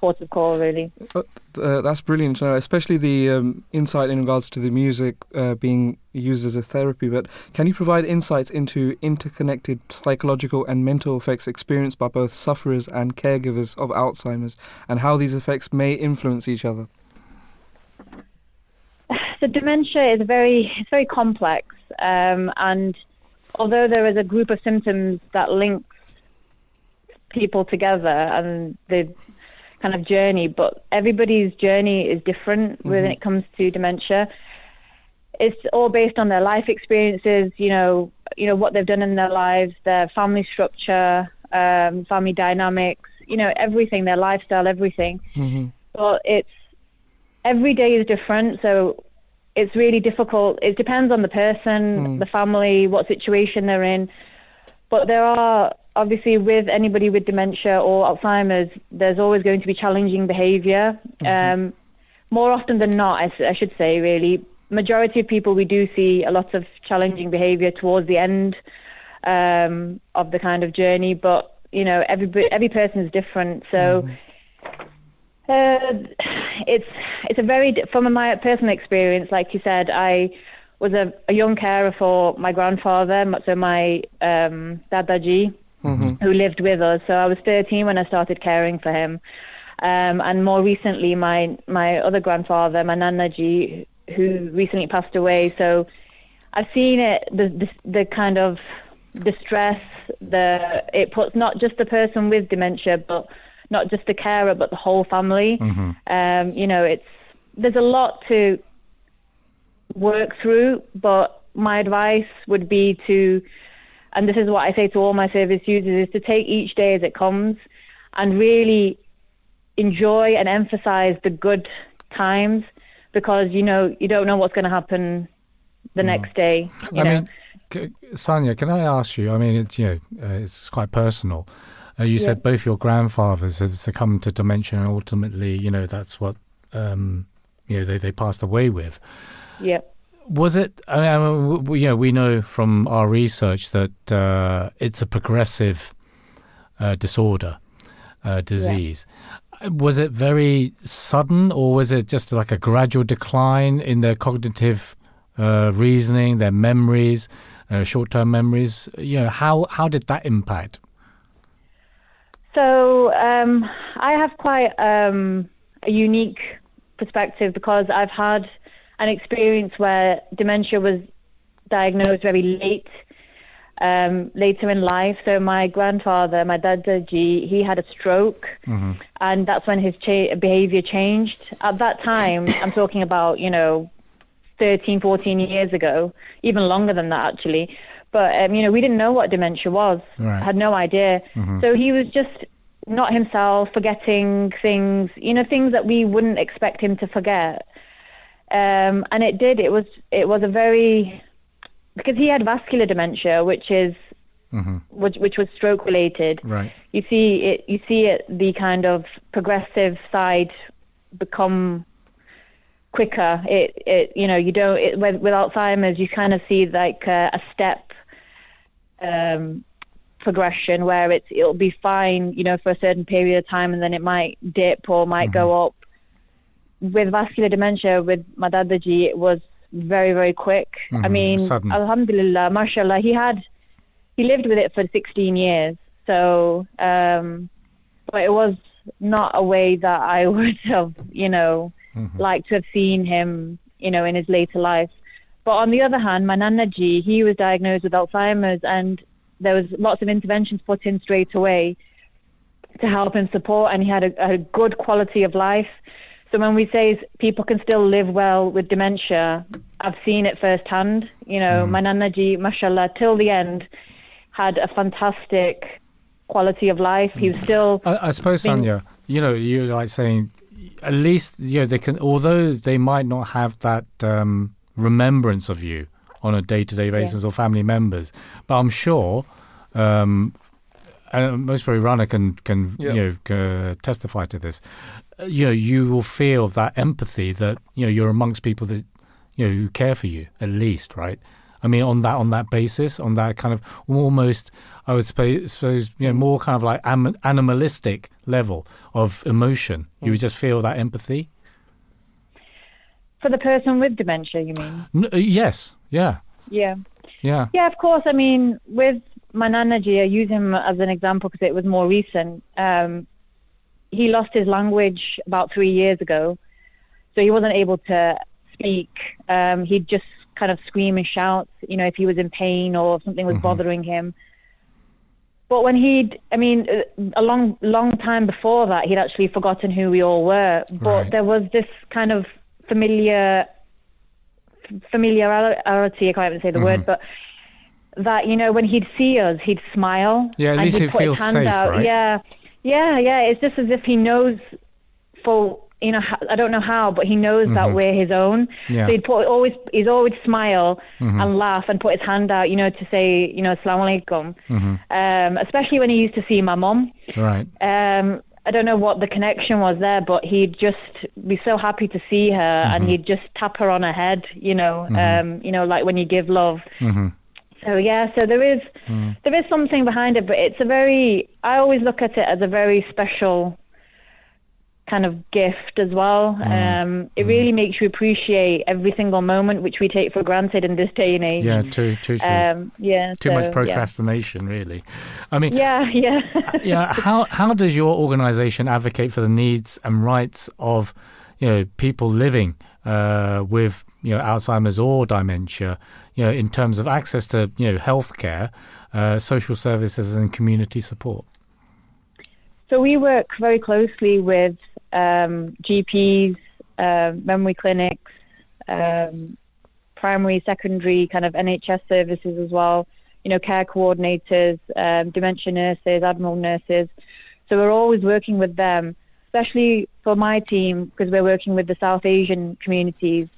port of call really Uh, that's brilliant especially the um, insight in regards to the music uh, being used as a therapy. But can you provide insights into interconnected psychological and mental effects experienced by both sufferers and caregivers of Alzheimer's, and how these effects may influence each other? So dementia is very it's very complex, um, and although there is a group of symptoms that links people together and the kind of journey, but everybody's journey is different when mm-hmm. it comes to dementia. It's all based on their life experiences, you know, you know what they've done in their lives, their family structure, um, family dynamics, you know, everything, their lifestyle, everything. Mm-hmm. But it's every day is different, so it's really difficult. It depends on the person, mm. the family, what situation they're in. But there are obviously with anybody with dementia or Alzheimer's, there's always going to be challenging behaviour. Um, more often than not, I, s- I should say, really, majority of people we do see a lot of challenging behaviour towards the end um, of the kind of journey. But you know, every every person is different, so. Uh, it's it's a very from my personal experience. Like you said, I was a, a young carer for my grandfather, so my um, dadaji, who lived with us. So I was 13 when I started caring for him, um, and more recently, my my other grandfather, my nanaji, who recently passed away. So I've seen it the the, the kind of distress the it puts not just the person with dementia, but not just the carer, but the whole family. Um, you know, it's there's a lot to work through, but my advice would be to, and this is what I say to all my service users, is to take each day as it comes and really enjoy and emphasize the good times because you know you don't know what's going to happen the next day. You I know? mean, Sania, can I ask you? I mean, it's you know, uh, it's quite personal. Uh, you said both your grandfathers have succumbed to dementia, and ultimately, you know, that's what um, you know they, they passed away with. yeah. Was it? I mean, I mean, w- w- you know, we know from our research that uh, it's a progressive uh, disorder, uh, disease. Uh, Was it very sudden, or was it just like a gradual decline in their cognitive uh, reasoning, their memories, uh, short-term memories? You know, how how did that impact? So um, I have quite um, a unique perspective because I've had an experience where dementia was diagnosed very late, um, later in life. So my grandfather, my dadaji, he had a stroke, and that's when his cha- behavior changed. At that time, I'm talking about you know 13, 14 years ago, even longer than that actually. But um, you know, we didn't know what dementia was. Right. Had no idea. So he was just not himself, forgetting things. You know, things that we wouldn't expect him to forget. Um, and it did. It was. It was a very because he had vascular dementia, which is which, which was stroke related Right. you see it you see it the kind of progressive side become quicker. It, it, you know, you don't it, with, with Alzheimer's, you kind of see like a, a step um, progression where it's it'll be fine, you know, for a certain period of time, and then it might dip or might go up. With vascular dementia, with my dadaji, it was very very quick. I Mhm, mean, sudden. Alhamdulillah, mashallah, he had he lived with it for 16 years, so um, but it was not a way that I would have, you know, Mhm. liked to have seen him, you know, in his later life. But on the other hand, my nanaji, he was diagnosed with Alzheimer's, and there was lots of interventions put in straight away to help and support, and he had a, a good quality of life. So when we say people can still live well with dementia, I've seen it firsthand. You know, my nanaji, mashallah, till the end, had a fantastic quality of life. He was still I, I suppose, being- Sania, you know, you're like saying, at least, you know, they can, although they might not have that um, remembrance of you on a day to day basis or family members, but I'm sure, um, and most probably Rana can, can Yeah. you know, uh, testify to this, you know, you will feel that empathy that, you know, you're amongst people that, you know, who care for you, at least, right? I mean, on that on that basis, on that kind of almost, I would suppose, suppose you know, more kind of like animalistic level of emotion. You would just feel that empathy. for the person with dementia. You mean? N- uh, yes, yeah, Yeah. yeah, Yeah, of course. I mean, with my nanaji, I use him as an example because it was more recent. Um, he lost his language about three years ago, so he wasn't able to speak. Um, he'd just kind of scream and shout, you know, if he was in pain or if something was Mhm. bothering him. But when he'd, I mean, uh, a long, long time before that, he'd actually forgotten who we all were. But Right. there was this kind of familiar familiarity. I can't even say the Mhm. word, but that you know when he'd see us, he'd smile. Yeah, at and least he'd he feels safe, out. right? Yeah, yeah, yeah. It's just as if he knows for you know h- I don't know how, but he knows that Mhm. we're his own. Yeah. So he'd put always he'd always smile Mhm. and laugh and put his hand out, you know, to say you know Assalamu alaikum. hmm Um, especially when he used to see my mom. right. Um, I don't know what the connection was there, but he'd just be so happy to see her, and he'd just tap her on her head, you know, um, you know, like when you give love. hmm So yeah, so there is there is something behind it, but it's a very I always look at it as a very special kind of gift as well. Um, it really makes you appreciate every single moment which we take for granted in this day and age. Yeah, too, too, true. Um, yeah. too so, much yeah. procrastination, really. I mean, Yeah, yeah. yeah how how does your organization advocate for the needs and rights of you know people living uh, with you know Alzheimer's or dementia you know in terms of access to you know healthcare uh, social services and community support So we work very closely with um, GPs, uh, memory clinics, um, primary, secondary, kind of NHS services as well. You know, care coordinators, um, dementia nurses, admiral nurses. So we're always working with them, especially for my team because we're working with the South Asian communities.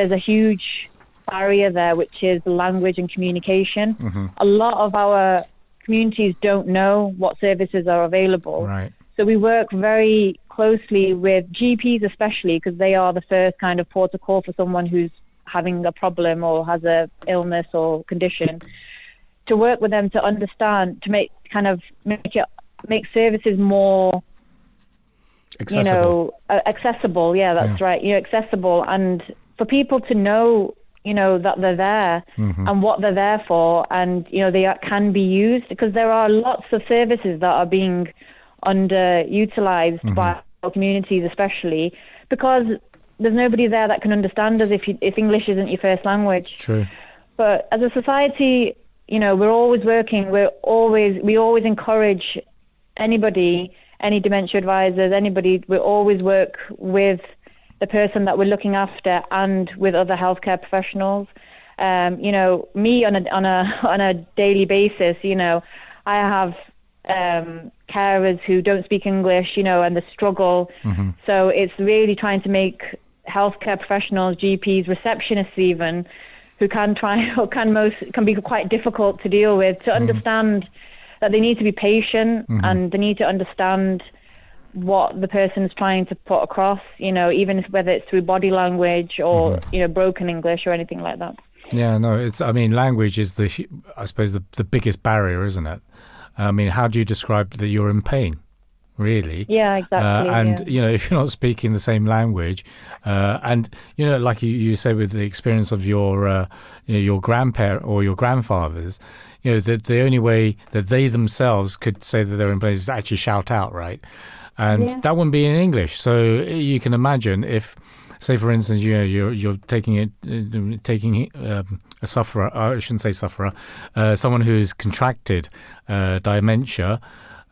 There's a huge barrier there, which is language and communication. Mm-hmm. A lot of our communities don't know what services are available. right So we work very closely with GPs, especially because they are the first kind of port of call for someone who's having a problem or has a illness or condition. To work with them to understand, to make kind of make it make services more, accessible you know, accessible. Yeah, that's Yeah. right. You know, accessible, and for people to know, you know, that they're there Mm-hmm. and what they're there for, and you know, they are, can be used because there are lots of services that are being underutilized Mm-hmm. by our communities, especially because there's nobody there that can understand us if you, if English isn't your first language. true But as a society, you know, we're always working. We're always we always encourage anybody, any dementia advisors, anybody. We always work with the person that we're looking after and with other healthcare professionals. Um, you know, me on a on a on a daily basis. You know, I have um, carers who don't speak English. You know, and the struggle. So it's really trying to make healthcare professionals, GPs, receptionists, even who can try or can most can be quite difficult to deal with to understand that they need to be patient and they need to understand what the person is trying to put across. You know, even if, whether it's through body language or Mm-hmm. you know broken English or anything like that. Yeah, no, it's. I mean, language is the, I suppose, the the biggest barrier, isn't it? I mean, how do you describe that you're in pain? Really? Yeah, exactly. Uh, and yeah. you know, if you're not speaking the same language, uh, and you know, like you, you said with the experience of your uh, you know, your grandparent or your grandfathers, you know, that the only way that they themselves could say that they're in pain is to actually shout out, right? And Yeah. that wouldn't be in English. So you can imagine if, say, for instance, you know, you're you're taking it, uh, taking um, a sufferer. uh, I shouldn't say sufferer, uh, someone who's contracted uh, dementia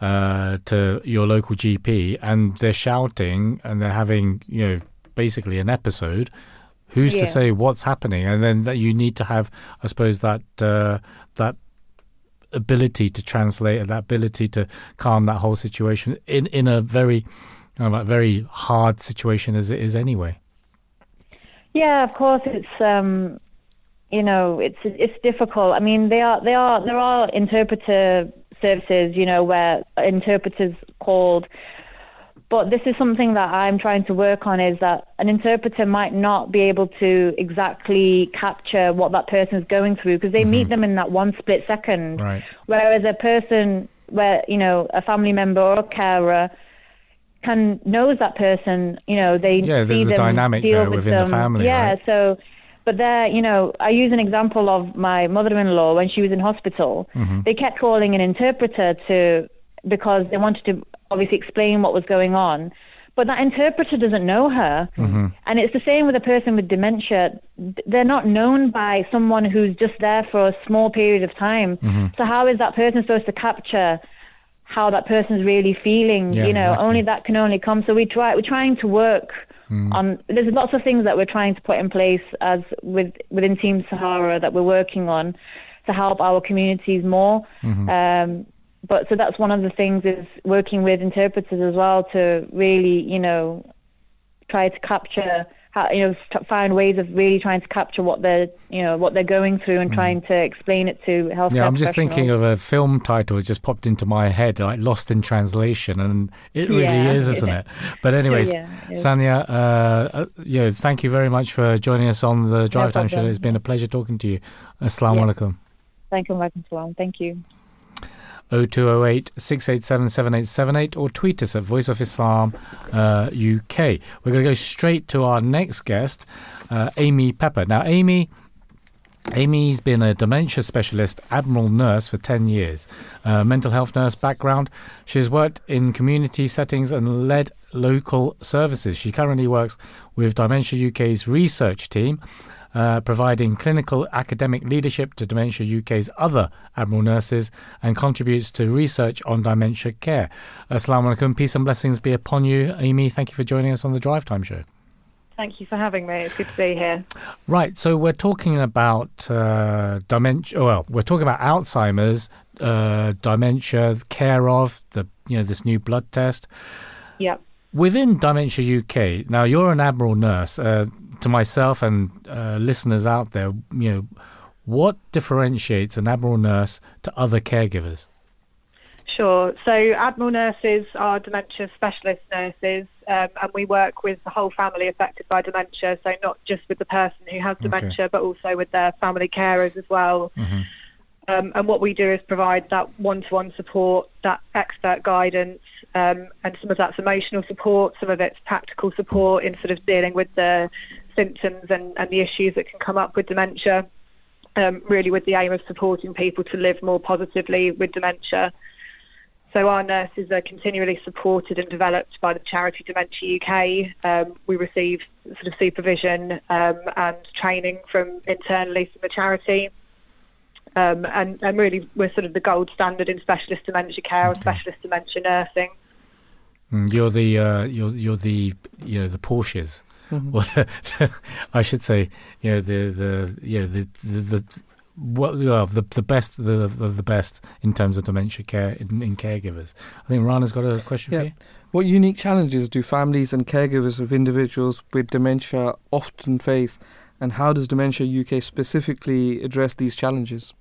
uh, to your local GP, and they're shouting and they're having, you know, basically an episode. Who's Yeah. to say what's happening? And then that you need to have, I suppose, that uh, that ability to translate, that ability to calm that whole situation in in a very, you know, very hard situation as it is anyway. Yeah, of course it's um you know, it's it's difficult. I mean, they are they are there are interpreter services, you know, where interpreters called but this is something that I'm trying to work on is that an interpreter might not be able to exactly capture what that person is going through because they meet them in that one split second. Right. Whereas a person where, you know, a family member or a carer can knows that person, you know, they Yeah, there's a them, dynamic there with within the family, Yeah, right? so but there, you know, I use an example of my mother-in-law when she was in hospital. Mm-hmm. They kept calling an interpreter to because they wanted to obviously explain what was going on. But that interpreter doesn't know her. Mm-hmm. And it's the same with a person with dementia. They're not known by someone who's just there for a small period of time. Mm-hmm. So how is that person supposed to capture how that person's really feeling? Yeah, you know, exactly. only that can only come. So we try we're trying to work Mm. on there's lots of things that we're trying to put in place as with within Team Sahara that we're working on to help our communities more. Mm-hmm. Um, but so that's one of the things is working with interpreters as well to really, you know, try to capture, how, you know, find ways of really trying to capture what they're, you know, what they're going through and trying to explain it to healthcare Mm. Yeah, I'm just thinking of a film title that just popped into my head, like Lost in Translation, and it really Yeah. is, isn't it? But anyways, yeah, is. Sania, uh, uh, you know, thank you very much for joining us on the Drive Time Show. It's been a pleasure talking to you. Assalamu Yeah. alaikum. Thank you. Thank you. 0208 687 7878 or tweet us at Voice of Islam uh, UK. We're going to go straight to our next guest, uh, Amy Pepper. Now, Amy. Amy's been a dementia specialist, admiral nurse for 10 years. Uh, mental health nurse background. She has worked in community settings and led local services. She currently works with Dementia UK's research team, uh, providing clinical academic leadership to Dementia UK's other admiral nurses and contributes to research on dementia care. Assalamu alaikum. Peace and blessings be upon you, Amy. Thank you for joining us on the Drive Time Show. Thank you for having me. It's good to be here. Right, so we're talking about uh, dementia. Well, we're talking about Alzheimer's, uh, dementia, care of the you know this new blood test Yep. within Dementia UK. Now, you're an admiral nurse. Uh, to myself and uh, listeners out there, you know, what differentiates an admiral nurse to other caregivers? Sure. So, Admiral nurses are dementia specialist nurses, um, and we work with the whole family affected by dementia. So, not just with the person who has Okay. dementia, but also with their family carers as well. Mhm. Um, and what we do is provide that one-to-one support, that expert guidance, um, and some of that's emotional support, some of it's practical support in sort of dealing with the symptoms and, and the issues that can come up with dementia. Um, really, with the aim of supporting people to live more positively with dementia. So our nurses are continually supported and developed by the charity Dementia UK. Um, we receive sort of supervision um, and training from internally from the charity. Um, and, and really, we're sort of the gold standard in specialist dementia care and Okay. specialist dementia nursing. Mm, You're the uh, you're you're the you know the Porsches, Mhm. or the, I should say you know the the you know the the, the what well, the the best the, the the best in terms of dementia care in, in caregivers. I think Rana's got a question Yeah. for you. What unique challenges do families and caregivers of individuals with dementia often face, and how does Dementia UK specifically address these challenges?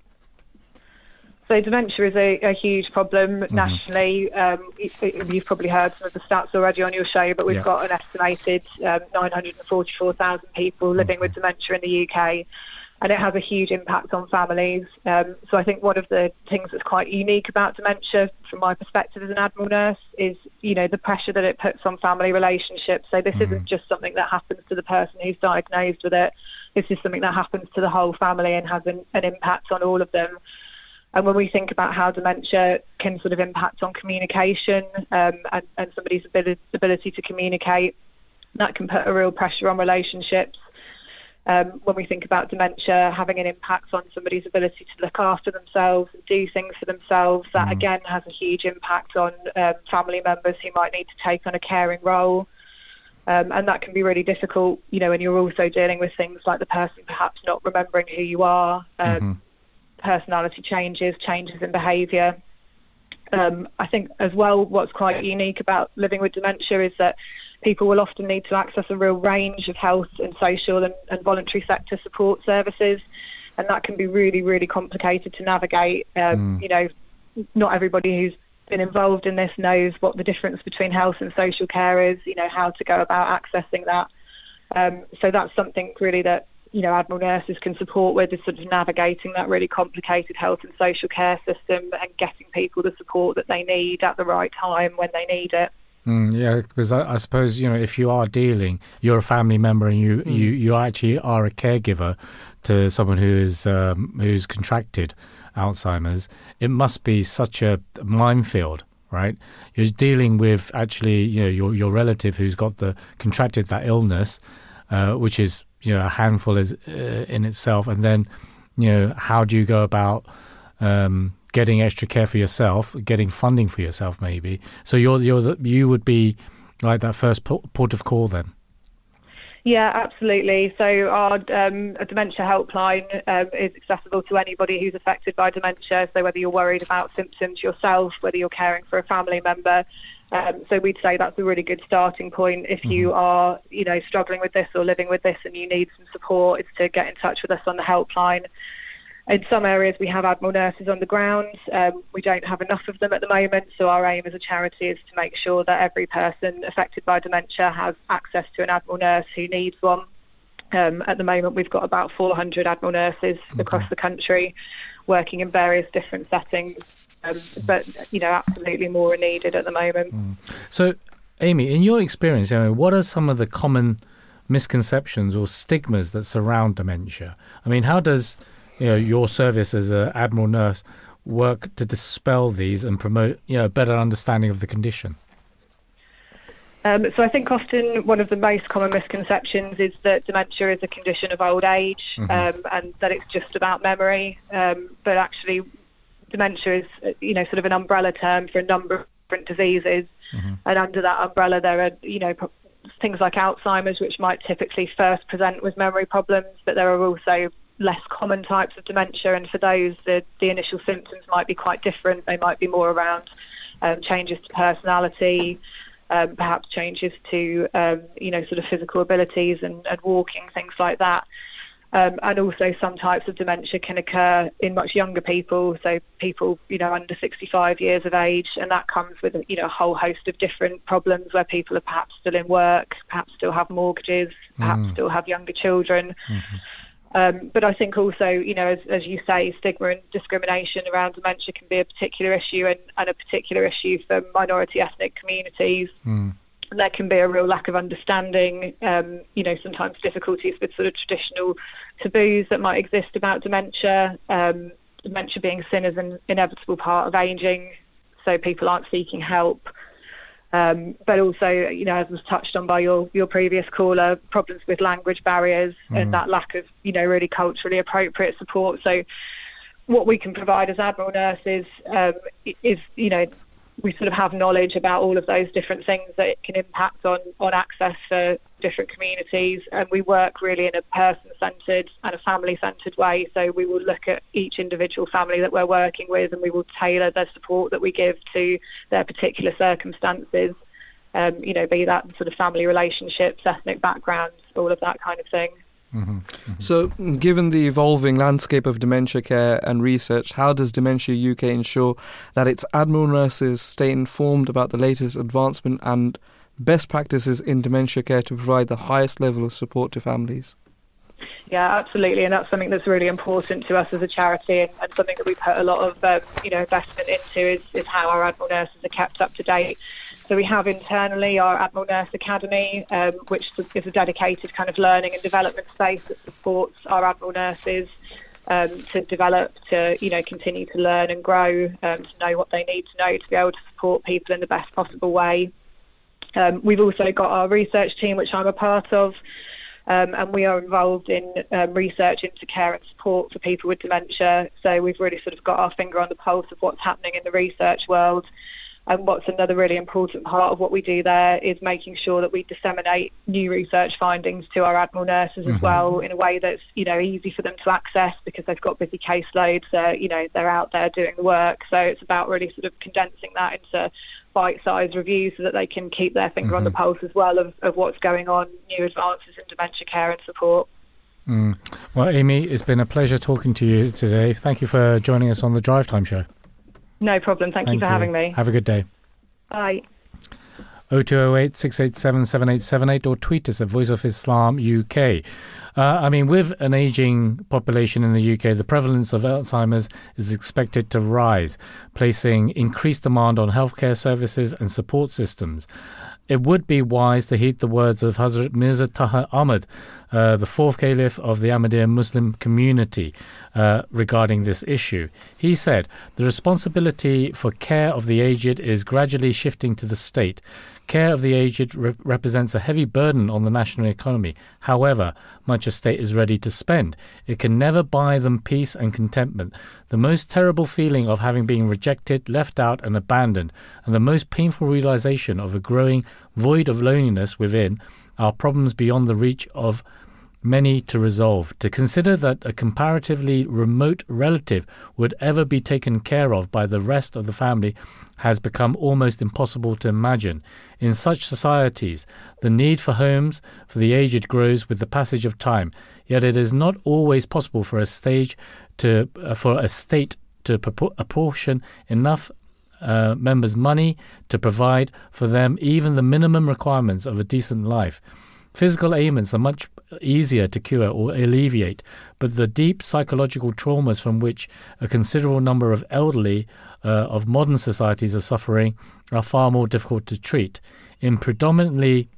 So dementia is a, a huge problem Mm-hmm. nationally. Um, y- y- you've probably heard some of the stats already on your show, but we've Yeah. got an estimated um, 944,000 people living with dementia in the UK, and it has a huge impact on families. Um, so I think one of the things that's quite unique about dementia, from my perspective as an Admiral nurse, is you know the pressure that it puts on family relationships. So this isn't just something that happens to the person who's diagnosed with it. This is something that happens to the whole family and has an, an impact on all of them. And when we think about how dementia can sort of impact on communication um, and, and somebody's ability, ability to communicate, that can put a real pressure on relationships. Um, when we think about dementia having an impact on somebody's ability to look after themselves and do things for themselves, that again has a huge impact on um, family members who might need to take on a caring role. Um, and that can be really difficult, you know, when you're also dealing with things like the person perhaps not remembering who you are, um, personality changes, changes in behaviour. Um, I think as well, what's quite unique about living with dementia is that people will often need to access a real range of health and social and, and voluntary sector support services, and that can be really, really complicated to navigate. Um, You know, not everybody who's been involved in this knows what the difference between health and social care is. You know, how to go about accessing that. Um, so that's something really that you know Admiral nurses can support with is sort of navigating that really complicated health and social care system and getting people the support that they need at the right time when they need it. Mm, yeah, because I, I suppose you know if you are dealing, you're a family member, and you you you actually are a caregiver to someone who is um, who's contracted Alzheimer's. It must be such a minefield, right? You're dealing with actually you know your your relative who's got the contracted that illness, uh, which is you know a handful is uh, in itself, and then you know how do you go about um, getting extra care for yourself, getting funding for yourself, maybe. So you're you're the, you would be like that first port of call then. Yeah, absolutely. So our um, dementia helpline um, is accessible to anybody who's affected by dementia. So whether you're worried about symptoms yourself, whether you're caring for a family member. Um, so we'd say that's a really good starting point. If you are, you know, struggling with this or living with this and you need some support, is to get in touch with us on the helpline. In some areas, we have Admiral nurses on the ground. Um, we don't have enough of them at the moment, so our aim as a charity is to make sure that every person affected by dementia has access to an Admiral nurse who needs one. Um, at the moment, we've got about 400 Admiral nurses across the country working in various different settings. Um, but, you know, absolutely more are needed at the moment. So, Amy, in your experience, you know, what are some of the common misconceptions or stigmas that surround dementia? I mean, how does you know your service as an Admiral nurse work to dispel these and promote you know a better understanding of the condition? Um, so I think often one of the most common misconceptions is that dementia is a condition of old age um, and that it's just about memory. Um, but actually, dementia is, uh, you know, sort of an umbrella term for a number of different diseases. And under that umbrella, there are, you know, things like Alzheimer's, which might typically first present with memory problems, but there are also less common types of dementia. And for those, the, the initial symptoms might be quite different. They might be more around um, changes to personality, um, perhaps changes to um, you know sort of physical abilities and, and walking things like that. Um, and also some types of dementia can occur in much younger people, so people you know under 65 years of age, and that comes with you know a whole host of different problems where people are perhaps still in work, perhaps still have mortgages, perhaps still have younger children. Um, but I think also, you know, as, as you say, stigma and discrimination around dementia can be a particular issue and, and a particular issue for minority ethnic communities. There can be a real lack of understanding, um, you know, sometimes difficulties with sort of traditional taboos that might exist about dementia, um, dementia being seen as an inevitable part of ageing, so people aren't seeking help. Um, but also, you know, as was touched on by your, your previous caller, problems with language barriers and that lack of, you know, really culturally appropriate support. So, what we can provide as Admiral nurses um, is, you know, we sort of have knowledge about all of those different things that it can impact on, on access for different communities. And we work really in a person centred and a family centred way. So we will look at each individual family that we're working with and we will tailor the support that we give to their particular circumstances. Um, you know, be that sort of family relationships, ethnic backgrounds, all of that kind of thing. Mm-hmm. So, given the evolving landscape of dementia care and research, how does Dementia UK ensure that its Admiral nurses stay informed about the latest advancement and best practices in dementia care to provide the highest level of support to families? Yeah, absolutely, and that's something that's really important to us as a charity, and, and something that we put a lot of um, you know investment into is, is how our Admiral nurses are kept up to date. So we have internally our Admiral Nurse Academy, um, which is a dedicated kind of learning and development space that supports our Admiral nurses um, to develop, to you know continue to learn and grow, um, to know what they need to know to be able to support people in the best possible way. Um, we've also got our research team, which I'm a part of, um, and we are involved in um, research into care and support for people with dementia. So we've really sort of got our finger on the pulse of what's happening in the research world. And what's another really important part of what we do there is making sure that we disseminate new research findings to our Admiral nurses Mhm. as well in a way that's you know easy for them to access because they've got busy caseloads. Uh, you know they're out there doing the work, so it's about really sort of condensing that into bite-sized reviews so that they can keep their finger on the Mhm. pulse as well of, of what's going on, new advances in dementia care and support. Mm. Well, Amy, it's been a pleasure talking to you today. Thank you for joining us on the Drive Time Show. No problem. Thank, you for having me. Have a good day. Bye. 0208 687 7878 or tweet us at Voice of Islam UK. Uh, I mean, with an aging population in the UK, the prevalence of Alzheimer's is expected to rise, placing increased demand on healthcare services and support systems. It would be wise to heed the words of Hazrat Mirza Tahir Ahmad, uh, the fourth caliph of the Ahmadiyya Muslim community, uh, regarding this issue. He said, The responsibility for care of the aged is gradually shifting to the state. Care of the aged re- represents a heavy burden on the national economy. However, much a state is ready to spend. It can never buy them peace and contentment. The most terrible feeling of having been rejected, left out, and abandoned, and the most painful realization of a growing void of loneliness within, are problems beyond the reach of many to resolve. To consider that a comparatively remote relative would ever be taken care of by the rest of the family has become almost impossible to imagine. In such societies, the need for homes for the aged grows with the passage of time, yet it is not always possible for a stage to uh, for a state to apportion enough uh, members money to provide for them even the minimum requirements of a decent life. Physical ailments are much easier to cure or alleviate, but the deep psychological traumas from which a considerable number of elderly uh, of modern societies are suffering are far more difficult to treat. In predominantly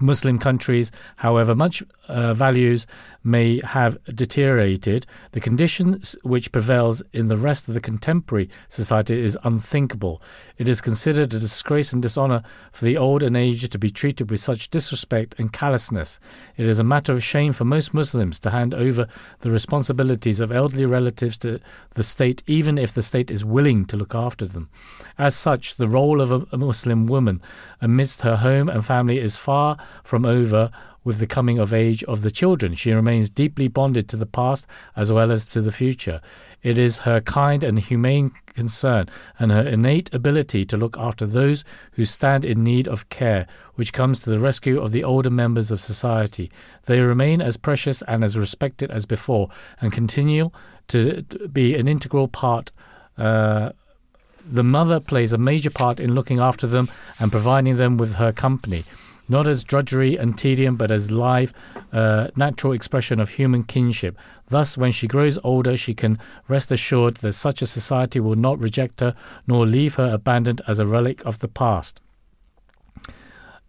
Muslim countries, however much uh, values may have deteriorated, the conditions which prevails in the rest of the contemporary society is unthinkable. It is considered a disgrace and dishonor for the old and aged to be treated with such disrespect and callousness. It is a matter of shame for most Muslims to hand over the responsibilities of elderly relatives to the state, even if the state is willing to look after them. As such, the role of a, a Muslim woman amidst her home and family is far from over with the coming of age of the children. She remains deeply bonded to the past as well as to the future. It is her kind and humane concern and her innate ability to look after those who stand in need of care which comes to the rescue of the older members of society. They remain as precious and as respected as before and continue to be an integral part. Uh, the mother plays a major part in looking after them and providing them with her company not as drudgery and tedium, but as live, uh, natural expression of human kinship. Thus, when she grows older, she can rest assured that such a society will not reject her nor leave her abandoned as a relic of the past.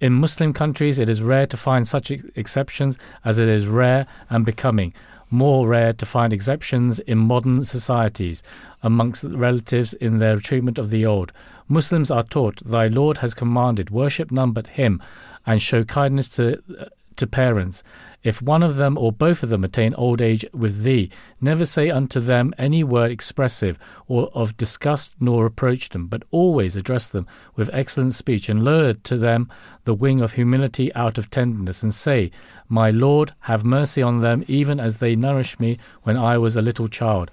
In Muslim countries, it is rare to find such exceptions as it is rare and becoming. More rare to find exceptions in modern societies amongst relatives in their treatment of the old. Muslims are taught, Thy Lord has commanded, worship none but Him, and show kindness to, uh, to parents. If one of them or both of them attain old age with thee, never say unto them any word expressive or of disgust nor reproach them, but always address them with excellent speech, and lower to them the wing of humility out of tenderness, and say, My Lord, have mercy on them, even as they nourished me when I was a little child.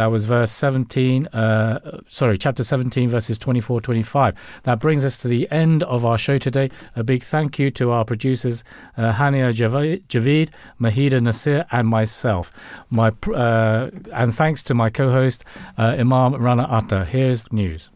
That was verse 17, uh, sorry, chapter 17, verses 24 25. That brings us to the end of our show today. A big thank you to our producers, uh, Haniya Javaid, Maheda Nasir, and myself. My uh, And thanks to my co host, uh, Imam Rana Atta. Here's the news.